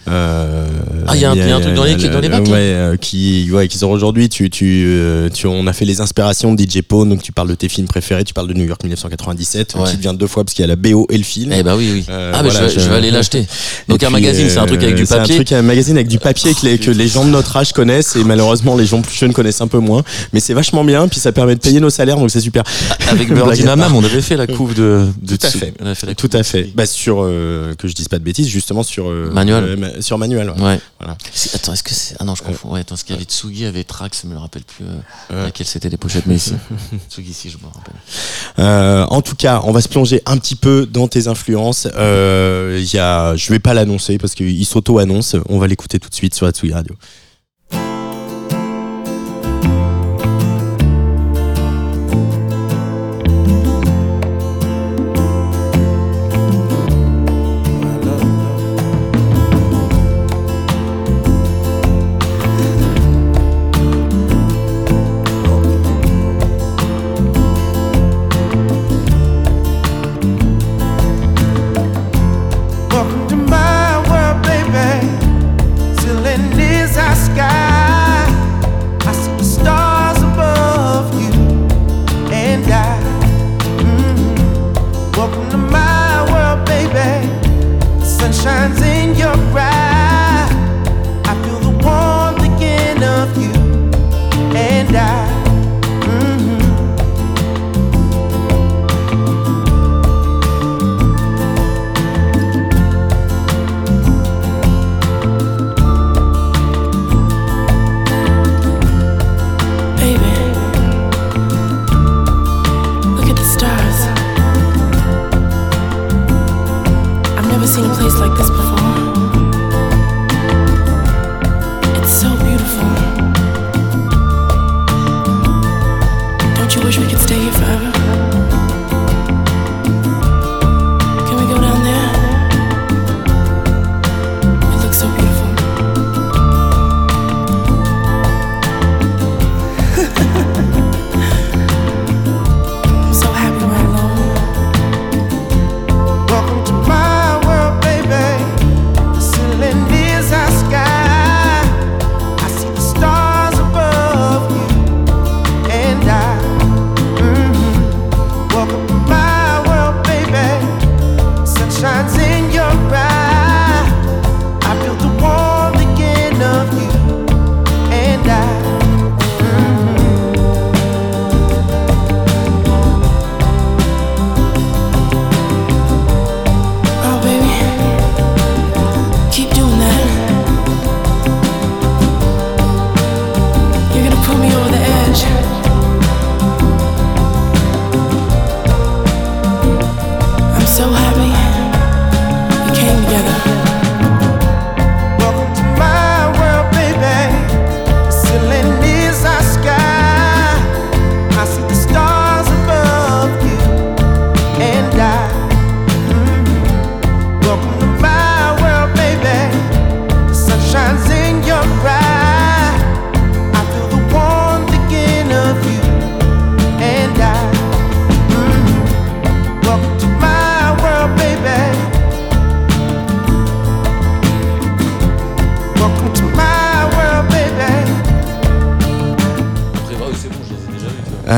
Ah, il y a un- il y a un truc dans les- dans les bacs, Ouais, qui ouais qui sort aujourd'hui. Tu tu tu on a fait les inspirations de DJ Pone. Donc tu parles de tes films préférés. Tu parles de New York 1997 Ouais. qui devient deux fois parce qu'il y a la BO et le film. Eh bah oui, oui. Euh, ah, mais voilà, je, vais, je- je vais aller l'acheter. [LAUGHS] Donc, un magazine, c'est un truc avec du C'est un papier. truc, un magazine avec du papier que les, que les gens de notre âge connaissent et malheureusement les gens plus jeunes connaissent un peu moins. Mais c'est vachement bien, puis ça permet de payer nos salaires, donc c'est super. Avec Birdie. Mamam, on avait fait la couve de, de Tout à fait. On a fait la Tout à fait. Bah sur euh, que je dise pas de bêtises, justement sur euh, Manuel. euh, ma- sur manuel. ouais. Ouais. Voilà. Attends, est-ce que c'est. Ah non, je confonds. Ouais, attends, ce qu'il y avait Tsugi, avait Trax, je me rappelle plus laquelle c'était les pochettes, mais ici. [LAUGHS] Tsugi, si, je me rappelle. En tout cas, on va se plonger un petit peu dans tes influences. Il y a, je vais pas l'annoncer parce qu'il s'auto-annonce. On va l'écouter tout de suite sur la Tsugi Radio.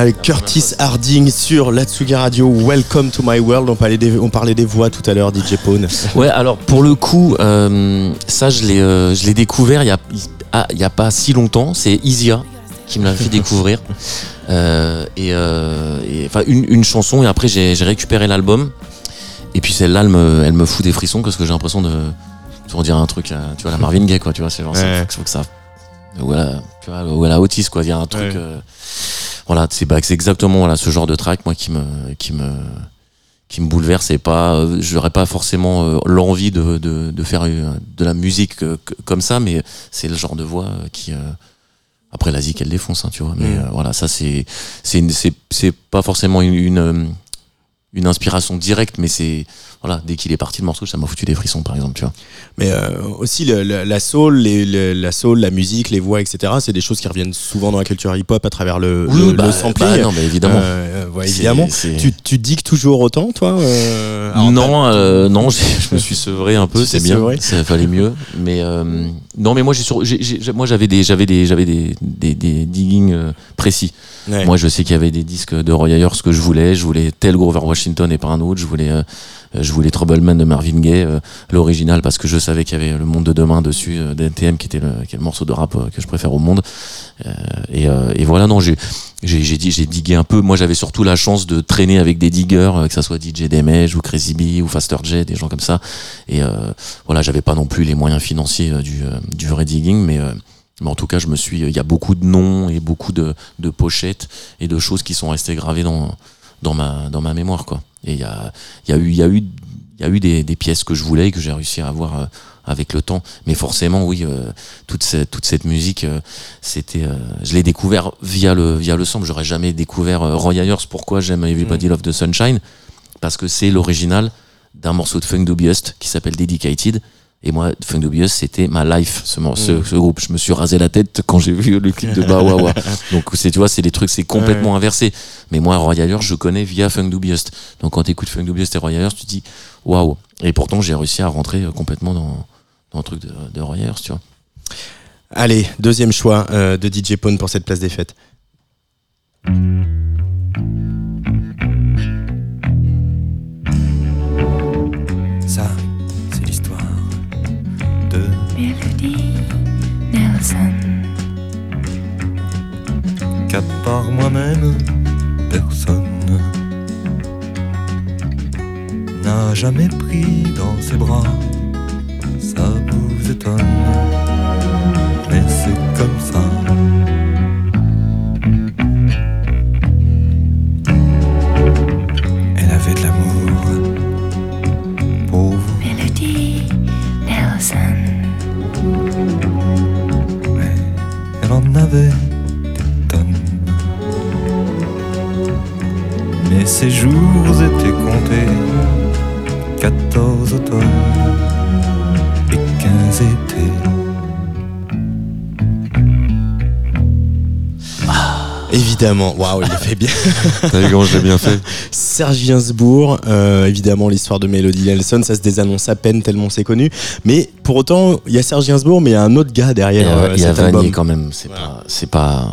Avec Curtis Harding sur la Tsugi Radio. Welcome to my world. On parlait des, on parlait des voix tout à l'heure, DJ Pone. [LAUGHS] Ouais, alors pour le coup, euh, ça je l'ai, euh, je l'ai découvert il y a, ah, il y a pas si longtemps. C'est Isia qui me l'a fait découvrir. [LAUGHS] Euh, et, et- enfin une, une chanson et après j'ai, j'ai récupéré l'album. Et puis celle-là, elle me, elle me fout des frissons parce que j'ai l'impression de, dire un truc, tu vois la Marvin Gaye quoi, tu vois, c'est genre, Ouais. faut, que- faut que ça, ou elle a, tu vois, ou elle a Otis quoi, il y a un truc. Ouais. euh, voilà, c'est bah, exactement voilà ce genre de track moi qui me, qui me, qui me bouleverse et pas euh, j'aurais pas forcément euh, l'envie de, de, de faire euh, de la musique comme ça mais c'est le genre de voix qui après la zik elle défonce hein, tu vois mais Mm. voilà ça c'est c'est c'est pas forcément une une, une inspiration directe mais c'est voilà, dès qu'il est parti le morceau, ça m'a foutu des frissons, par exemple, tu vois. Mais euh, aussi le- le- la soul, les- le- la soul, la musique, les voix, etc. C'est des choses qui reviennent souvent dans la culture hip-hop à travers le, le, bah, le sampling. bah, non, mais évidemment. Euh, ouais, C'est- évidemment. c'est- Tu, tu digues toujours autant, toi euh, non, euh, non, j'ai- je me suis sevré un peu, c'est bien. Ça fallait mieux, mais euh, non, mais moi j'ai sur- j'ai- j'ai- moi j'avais des j'avais des j'avais des des, des diggings euh, précis. Ouais. Moi je sais qu'il y avait des disques de Roy Ayers que je voulais, je voulais tel Grover Washington et pas un autre, je voulais euh, je voulais Troubleman de Marvin Gaye, euh, l'original parce que je savais qu'il y avait le monde de demain dessus euh, d'NTM qui était le morceau de rap euh, que je préfère au monde. Euh, et, euh, voilà non j'ai j'ai dit j'ai digué un peu. Moi j'avais surtout la chance de traîner avec des diggers, euh, que ça soit DJ Demege ou Crazy B ou Faster J, des gens comme ça. Et euh, voilà j'avais pas non plus les moyens financiers euh, du euh, du vrai digging, mais euh, mais en tout cas, je me suis. Il y a beaucoup de noms et beaucoup de, de pochettes et de choses qui sont restées gravées dans, dans, ma, dans ma mémoire, quoi. Et il y a, y a eu, y a eu, y a eu des, des pièces que je voulais et que j'ai réussi à avoir euh, avec le temps. Mais forcément, oui, euh, toute, cette, toute cette musique, euh, c'était. euh, je l'ai découvert via le, via le sample. J'aurais jamais découvert Roy Ayers. Pourquoi j'aime Everybody Love the Sunshine? Parce que c'est l'original d'un morceau de Funk Dubious qui s'appelle Dedicated. Et moi, Funk Dubious, c'était ma life, ce, ce, ce groupe. Je me suis rasé la tête quand j'ai vu le clip de Bawawa. [LAUGHS] Donc, c'est, tu vois, c'est des trucs, c'est complètement inversé. Mais moi, Roy Ayers, je connais via Funk Dubious. Donc, quand tu écoutes Funk Dubious et Roy Ayers, tu te dis, waouh. Et pourtant, j'ai réussi à rentrer euh, complètement dans, dans le truc de, de Roy Ayers, tu vois. Allez, deuxième choix euh, de DJ Pone pour cette place des fêtes. Ça, qu'à part moi-même, personne n'a jamais pris dans ses bras. Ça vous étonne, ses jours étaient comptés. 14 automnes et 15 étés. Évidemment, waouh, il le fait bien. [LAUGHS] T'as vu comment je l'ai bien fait Serge Gainsbourg, euh, évidemment, l'histoire de Melody Nelson, ça se désannonce à peine tellement c'est connu. Mais pour autant, il y a Serge Gainsbourg, mais il y a un autre gars Il y derrière a, euh, il y a cet album. quand même. C'est Voilà. pas, c'est pas.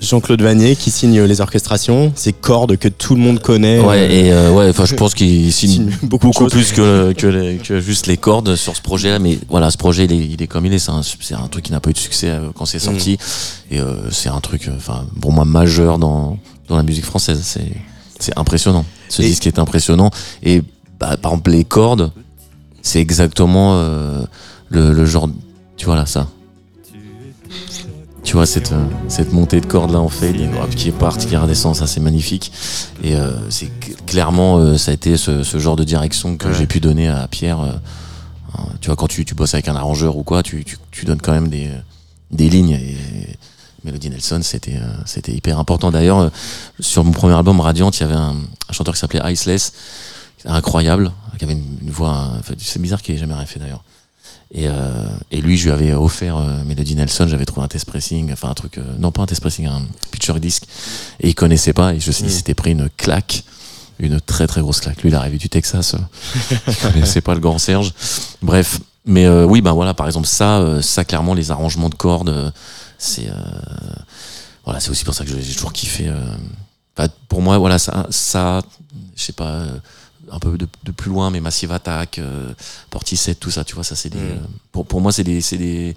Jean-Claude Vanier qui signe les orchestrations, ces cordes que tout le monde connaît. Ouais, euh, et euh, ouais, enfin, je pense qu'il signe signe beaucoup plus que, que, les- que juste les cordes sur ce projet-là. Mais voilà, ce projet, il est, il est comme il est. C'est un, c'est un truc qui n'a pas eu de succès euh, quand c'est sorti. Et euh, c'est un truc, enfin, pour moi, majeur dans, dans la musique française. C'est, c'est impressionnant. Ce Et- disque est impressionnant. Et bah, par exemple, les cordes, c'est exactement euh, le, le genre. Tu vois là, ça. Tu vois cette, euh, cette montée de cordes là en fait qui part qui redescend ça c'est magnifique. Et euh, c'est cl- clairement euh, ça a été ce, ce genre de direction que Ouais. j'ai pu donner à Pierre euh, euh, tu vois quand tu, tu bosses avec un arrangeur ou quoi tu, tu, tu donnes quand même des, des lignes. Et Melody Nelson c'était euh, c'était hyper important. D'ailleurs euh, sur mon premier album Radiant il y avait un, un chanteur qui s'appelait Iceless incroyable qui avait une, une voix enfin, c'est bizarre qu'il ait jamais rien fait d'ailleurs et, euh, et lui, je lui avais offert euh, Melody Nelson, j'avais trouvé un test pressing, enfin un truc, euh, non pas un test pressing, un picture disc, et il connaissait pas, et je sais, il s'était pris une claque, une très très grosse claque. Lui, il est arrivé du Texas, [LAUGHS] il connaissait pas le grand Serge. Bref, mais euh, oui, ben voilà, par exemple, ça, euh, ça clairement, les arrangements de cordes, euh, c'est euh, voilà, c'est aussi pour ça que j'ai toujours kiffé. euh, enfin, pour moi, voilà, ça, ça je sais pas. Un peu de, de plus loin, mais Massive Attack, euh, Portishead, tout ça, tu vois, ça c'est des. Mm. euh, pour, pour moi, c'est des, c'est des,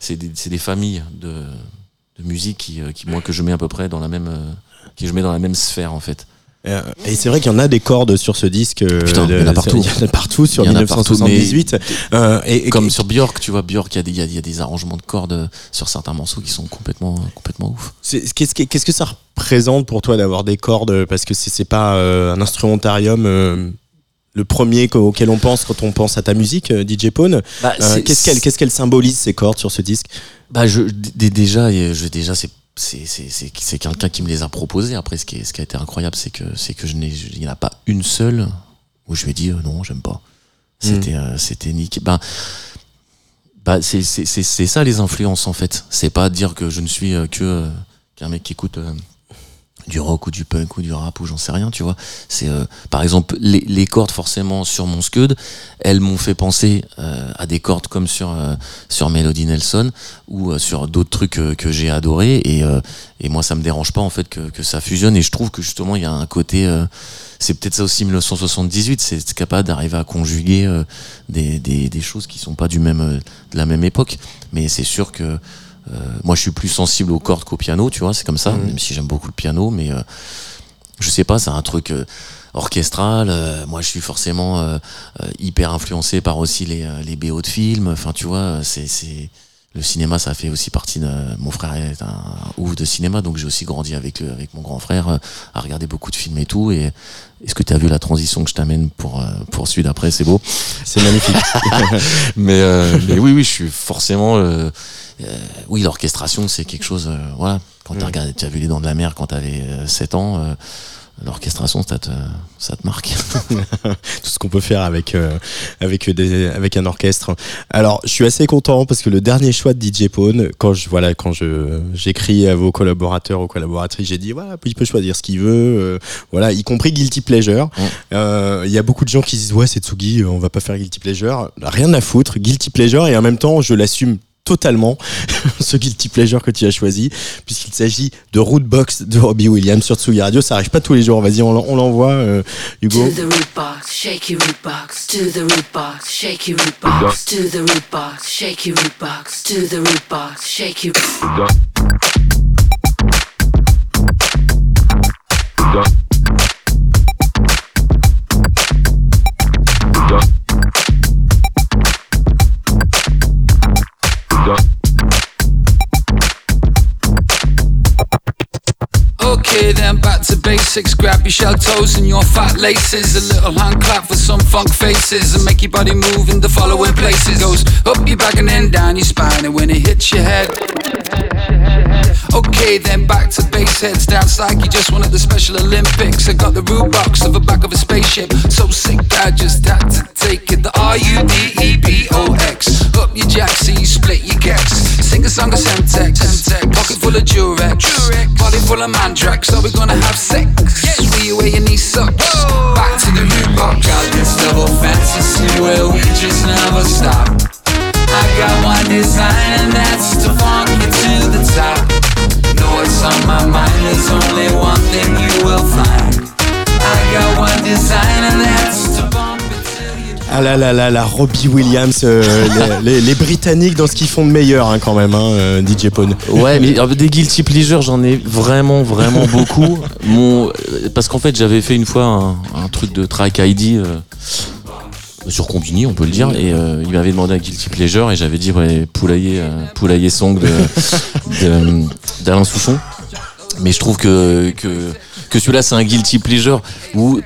c'est des, c'est des familles de, de musique qui, euh, qui, moi, que je mets à peu près dans la même, euh, que je mets dans la même sphère en fait. Euh, Et c'est vrai qu'il y en a des cordes sur ce disque. euh, Putain, il y en a partout. Il y en a partout sur Il y en a partout, 1978. Euh, et, et- Comme sur Björk, tu vois, Björk, il y, a des- il y a, il y a des arrangements de cordes sur certains morceaux qui sont complètement, complètement ouf. Qu'est-ce que, ça représente pour toi d'avoir des cordes? Parce que c'est, pas un instrumentarium. le premier auquel on pense quand on pense à ta musique, DJ Pone. Bah, Euh, qu'est-ce qu'elle, qu'elle symbolise ces cordes sur ce disque? Bah je déjà je déjà c'est c'est quelqu'un qui me les a proposés après ce qui est, ce qui a été incroyable c'est que c'est que je n'ai il n'y en a pas une seule où je lui ai dit euh, non, j'aime pas. C'était euh, c'était nickel. Ben, bah, c'est c'est- c'est- c'est ça les influences en fait. C'est pas dire que je ne suis euh, que qu'un mec qui écoute du rock ou du punk ou du rap ou j'en sais rien, tu vois. C'est euh, par exemple les, cordes forcément sur mon Scud, elles m'ont fait penser euh, à des cordes comme sur euh, sur Melody Nelson ou sur d'autres trucs que j'ai adoré et et moi ça me dérange pas en fait que ça fusionne et je trouve que justement il y a un côté c'est peut-être ça aussi 1978, c'est capable d'arriver à conjuguer des, des, des choses qui sont pas du même de la même époque, mais c'est sûr que moi je suis plus sensible aux cordes qu'au piano, tu vois, c'est comme ça, même si j'aime beaucoup le piano, mais euh, je sais pas, c'est un truc euh, orchestral. euh, moi, je suis forcément euh, euh, hyper influencé par aussi les, euh, les BO de films. Enfin, tu vois, euh, c'est c'est le cinéma, ça fait aussi partie de mon frère est un ouf de cinéma, donc j'ai aussi grandi avec avec mon grand frère euh, à regarder beaucoup de films et tout. Et est-ce que tu as vu la transition que je t'amène pour euh, pour celui d'après? C'est beau. C'est magnifique. [LAUGHS] mais, euh, [LAUGHS] mais oui, oui, je suis forcément. euh, euh, oui, l'orchestration, c'est quelque chose. euh, voilà. Quand t'as regardé, tu as vu Les Dents de la Mer quand t'avais euh, 7 ans, euh, l'orchestration, ça te, ça te marque. [LAUGHS] tout ce qu'on peut faire avec euh, avec des avec un orchestre. Alors, je suis assez content parce que le dernier choix de DJ Pone, quand je voilà, quand je j'écris à vos collaborateurs aux collaboratrices, j'ai dit voilà, il peut choisir ce qu'il veut, euh, voilà, y compris guilty pleasure. Ouais. Euh, Il y a beaucoup de gens qui disent ouais, c'est Tsugi, on va pas faire guilty pleasure, rien à foutre, guilty pleasure et en même temps, je l'assume totalement [LAUGHS] ce guilty pleasure que tu as choisi puisqu'il s'agit de Rootbox de Robbie Williams sur Tsugi Radio ça arrive pas tous les jours vas-y on l'en- on l'envoie euh, Hugo To the root box, shake your root box. To the root box, shake your root box. To the root box, shake your root box. To the root box, shake your. Okay, then back to basics. Grab your shell toes and your fat laces. A little hand clap for some funk faces and make your body move in the following places. Goes up your back and then down your spine, and when it hits your head. Okay, then back to base heads down you Just won at the Special Olympics. I got the root box of the back of a spaceship. So sick, I just had to take it. The R U D E B O X. Up your jack, so you split your gex. Sing a song of Semtex. Full of Durex. Body full of Mandrax. So we gonna have sex. Where you wear your knee sucks. Back to the root box. Got this double fantasy where we just never stop. I got one design and that's to funk you to the top. Know what's on my mind, there's only Ah là là là là, Robbie Williams, euh, [LAUGHS] les, les- les Britanniques dans ce qu'ils font de meilleur hein, quand même, hein, euh, DJ Pone. Ouais, mais des guilty pleasures, j'en ai vraiment, vraiment beaucoup. [LAUGHS] Mon, parce qu'en fait, j'avais fait une fois un, un truc de track ID euh, sur Combini, on peut le dire, et euh, il m'avait demandé un guilty pleasure, et j'avais dit ouais, poulailler, euh, poulailler song de [LAUGHS] de- d'Alain Souchon. Mais je trouve que que que celui-là, c'est un guilty pleasure où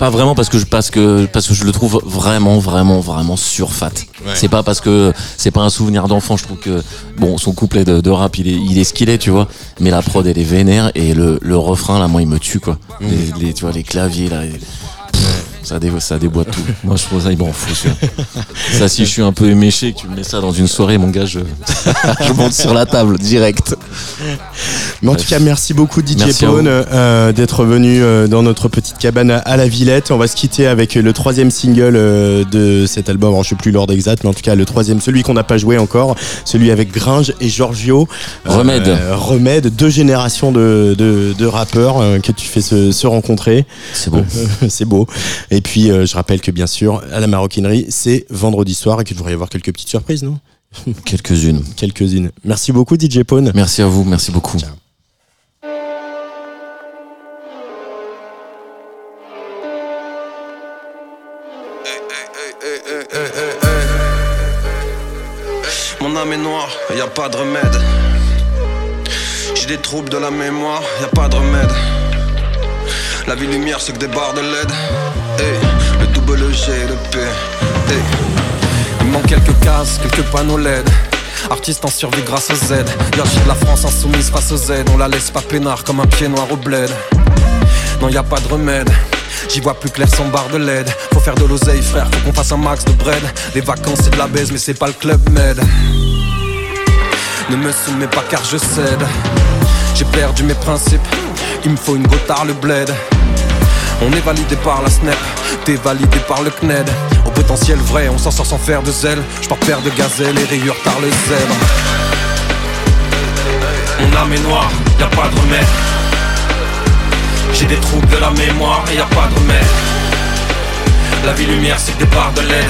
pas vraiment parce que je parce que parce que je le trouve vraiment vraiment vraiment surfat. C'est pas parce que c'est pas un souvenir d'enfant. Je trouve que bon son couplet de, de rap il est il est ce qu'il est tu vois. Mais la prod elle est vénère et le, le refrain là moi il me tue quoi. Les, les- tu vois les claviers là. Ça, dé, ça déboîte tout. [LAUGHS] Moi, je trouve ça, il m'en fout. [LAUGHS] Ça, si je suis un peu éméché, que tu me mets ça dans une soirée, mon gars, je, [LAUGHS] je monte sur la table, direct. Mais en tout cas, merci beaucoup DJ Merci à Pone vous. euh, d'être venu euh, dans notre petite cabane à, à la Villette. On va se quitter avec le troisième single euh, de cet album. Alors, je sais plus l'ordre exact, mais en tout cas le troisième, celui qu'on n'a pas joué encore, celui avec Gringe et Giorgio. Euh, Remède. Remède, deux générations de, de, de rappeurs euh, que tu fais se, se rencontrer. C'est bon. c'est beau. Et puis, euh, je rappelle que bien sûr, à la maroquinerie, c'est vendredi soir et qu'il devrait y avoir quelques petites surprises, non [LAUGHS] Quelques-unes. Quelques-unes. Merci beaucoup, DJ Pone. Merci à vous, merci beaucoup. Mon âme est noire, y a pas de remède. J'ai des troubles de la mémoire, y a pas de remède. La vie lumière, c'est que des barres de LED. Hey, le double G le P. Il manque quelques cases, quelques panneaux LED. Artiste en survie grâce au Z. Hiérarchie de la France insoumise face au Z. On la laisse pas peinard comme un pied noir au bled. Non, y a pas de remède. J'y vois plus clair sans barre de LED. Faut faire de l'oseille, frère, faut qu'on fasse un max de bread. Les vacances, c'est de la baise, mais c'est pas le club med. Ne me soumets pas car je cède. J'ai perdu mes principes. Il me faut une gotard, le bled. On est validé par la SNEP, t'es validé par le CNED. Au potentiel vrai, on s'en sort sans faire de zèle. J'pars père de gazelle et rayures par le zèbre. Mon âme est noire, y a pas de remède. J'ai des troubles de la mémoire et y a pas de remède. La vie lumière c'est des barres de LED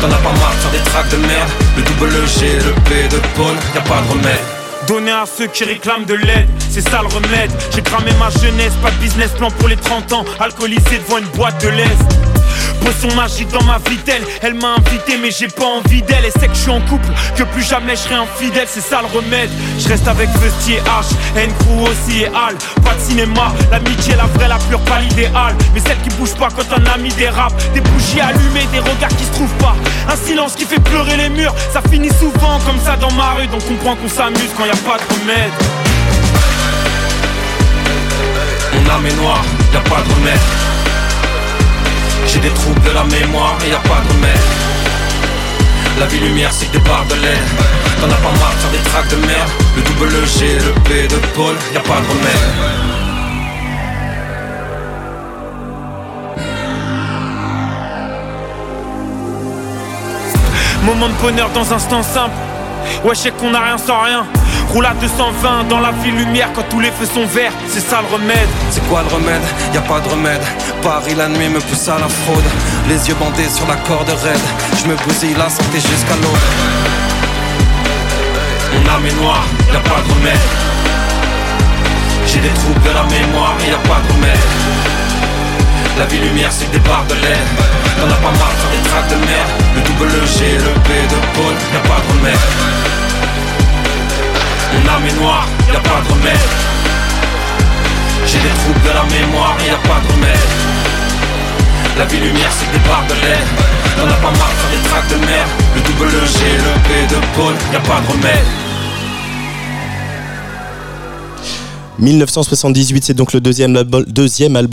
T'en as pas marre faire des tracks de merde Le double G, le P de Paul, y a pas de remède Donner à ceux qui réclament de l'aide, c'est ça le remède. J'ai cramé ma jeunesse, pas de business plan pour les 30 ans. Alcoolisé devant une boîte de l'Est. Poisson magique dans ma vie d'elle, elle m'a invité mais j'ai pas envie d'elle. Et c'est que je suis en couple, que plus jamais je serai infidèle, c'est ça le remède. Je reste avec Festier H, N Crew aussi et Al. Pas de cinéma, l'amitié la vraie, la pure, pas l'idéal. Mais celle qui bouge pas quand un ami dérape. Des bougies allumées, des regards qui se trouvent pas. Un silence qui fait pleurer les murs, ça finit souvent comme ça dans ma rue. Donc comprends qu'on s'amuse quand y a pas de remède. Mon âme est noire, y a pas de remède. J'ai des troubles de la mémoire et y a pas de remède. La vie lumière c'est des barres de LED. T'en as pas marre de faire des tracks de merde. Le double G, le P de Paul, y a pas de remède. Moment de bonheur dans un instant simple. Ouais, je sais qu'on a rien sans rien. Roule à 220 dans la ville lumière quand tous les feux sont verts. C'est ça le remède. C'est quoi le remède? Y a pas de remède. Paris la nuit me pousse à la fraude. Les yeux bandés sur la corde raide. Je me bousille la santé jusqu'à l'aube. Mon âme est noire, y a pas de remède. J'ai des troubles de la mémoire y a pas de remède. La vie lumière des barres de LED. T'en as pas marre faire des tracks de merde. Le double G, le P de Paul, y a pas de remède. Mon âme est noire, y pas de remède. J'ai des troubles de la mémoire y a pas de remède. La vie lumière des barres de LED. T'en as pas marre faire des tracks de merde. Le double G, le P de Paul, y a pas de remède. 1978, c'est donc le deuxième, deuxième album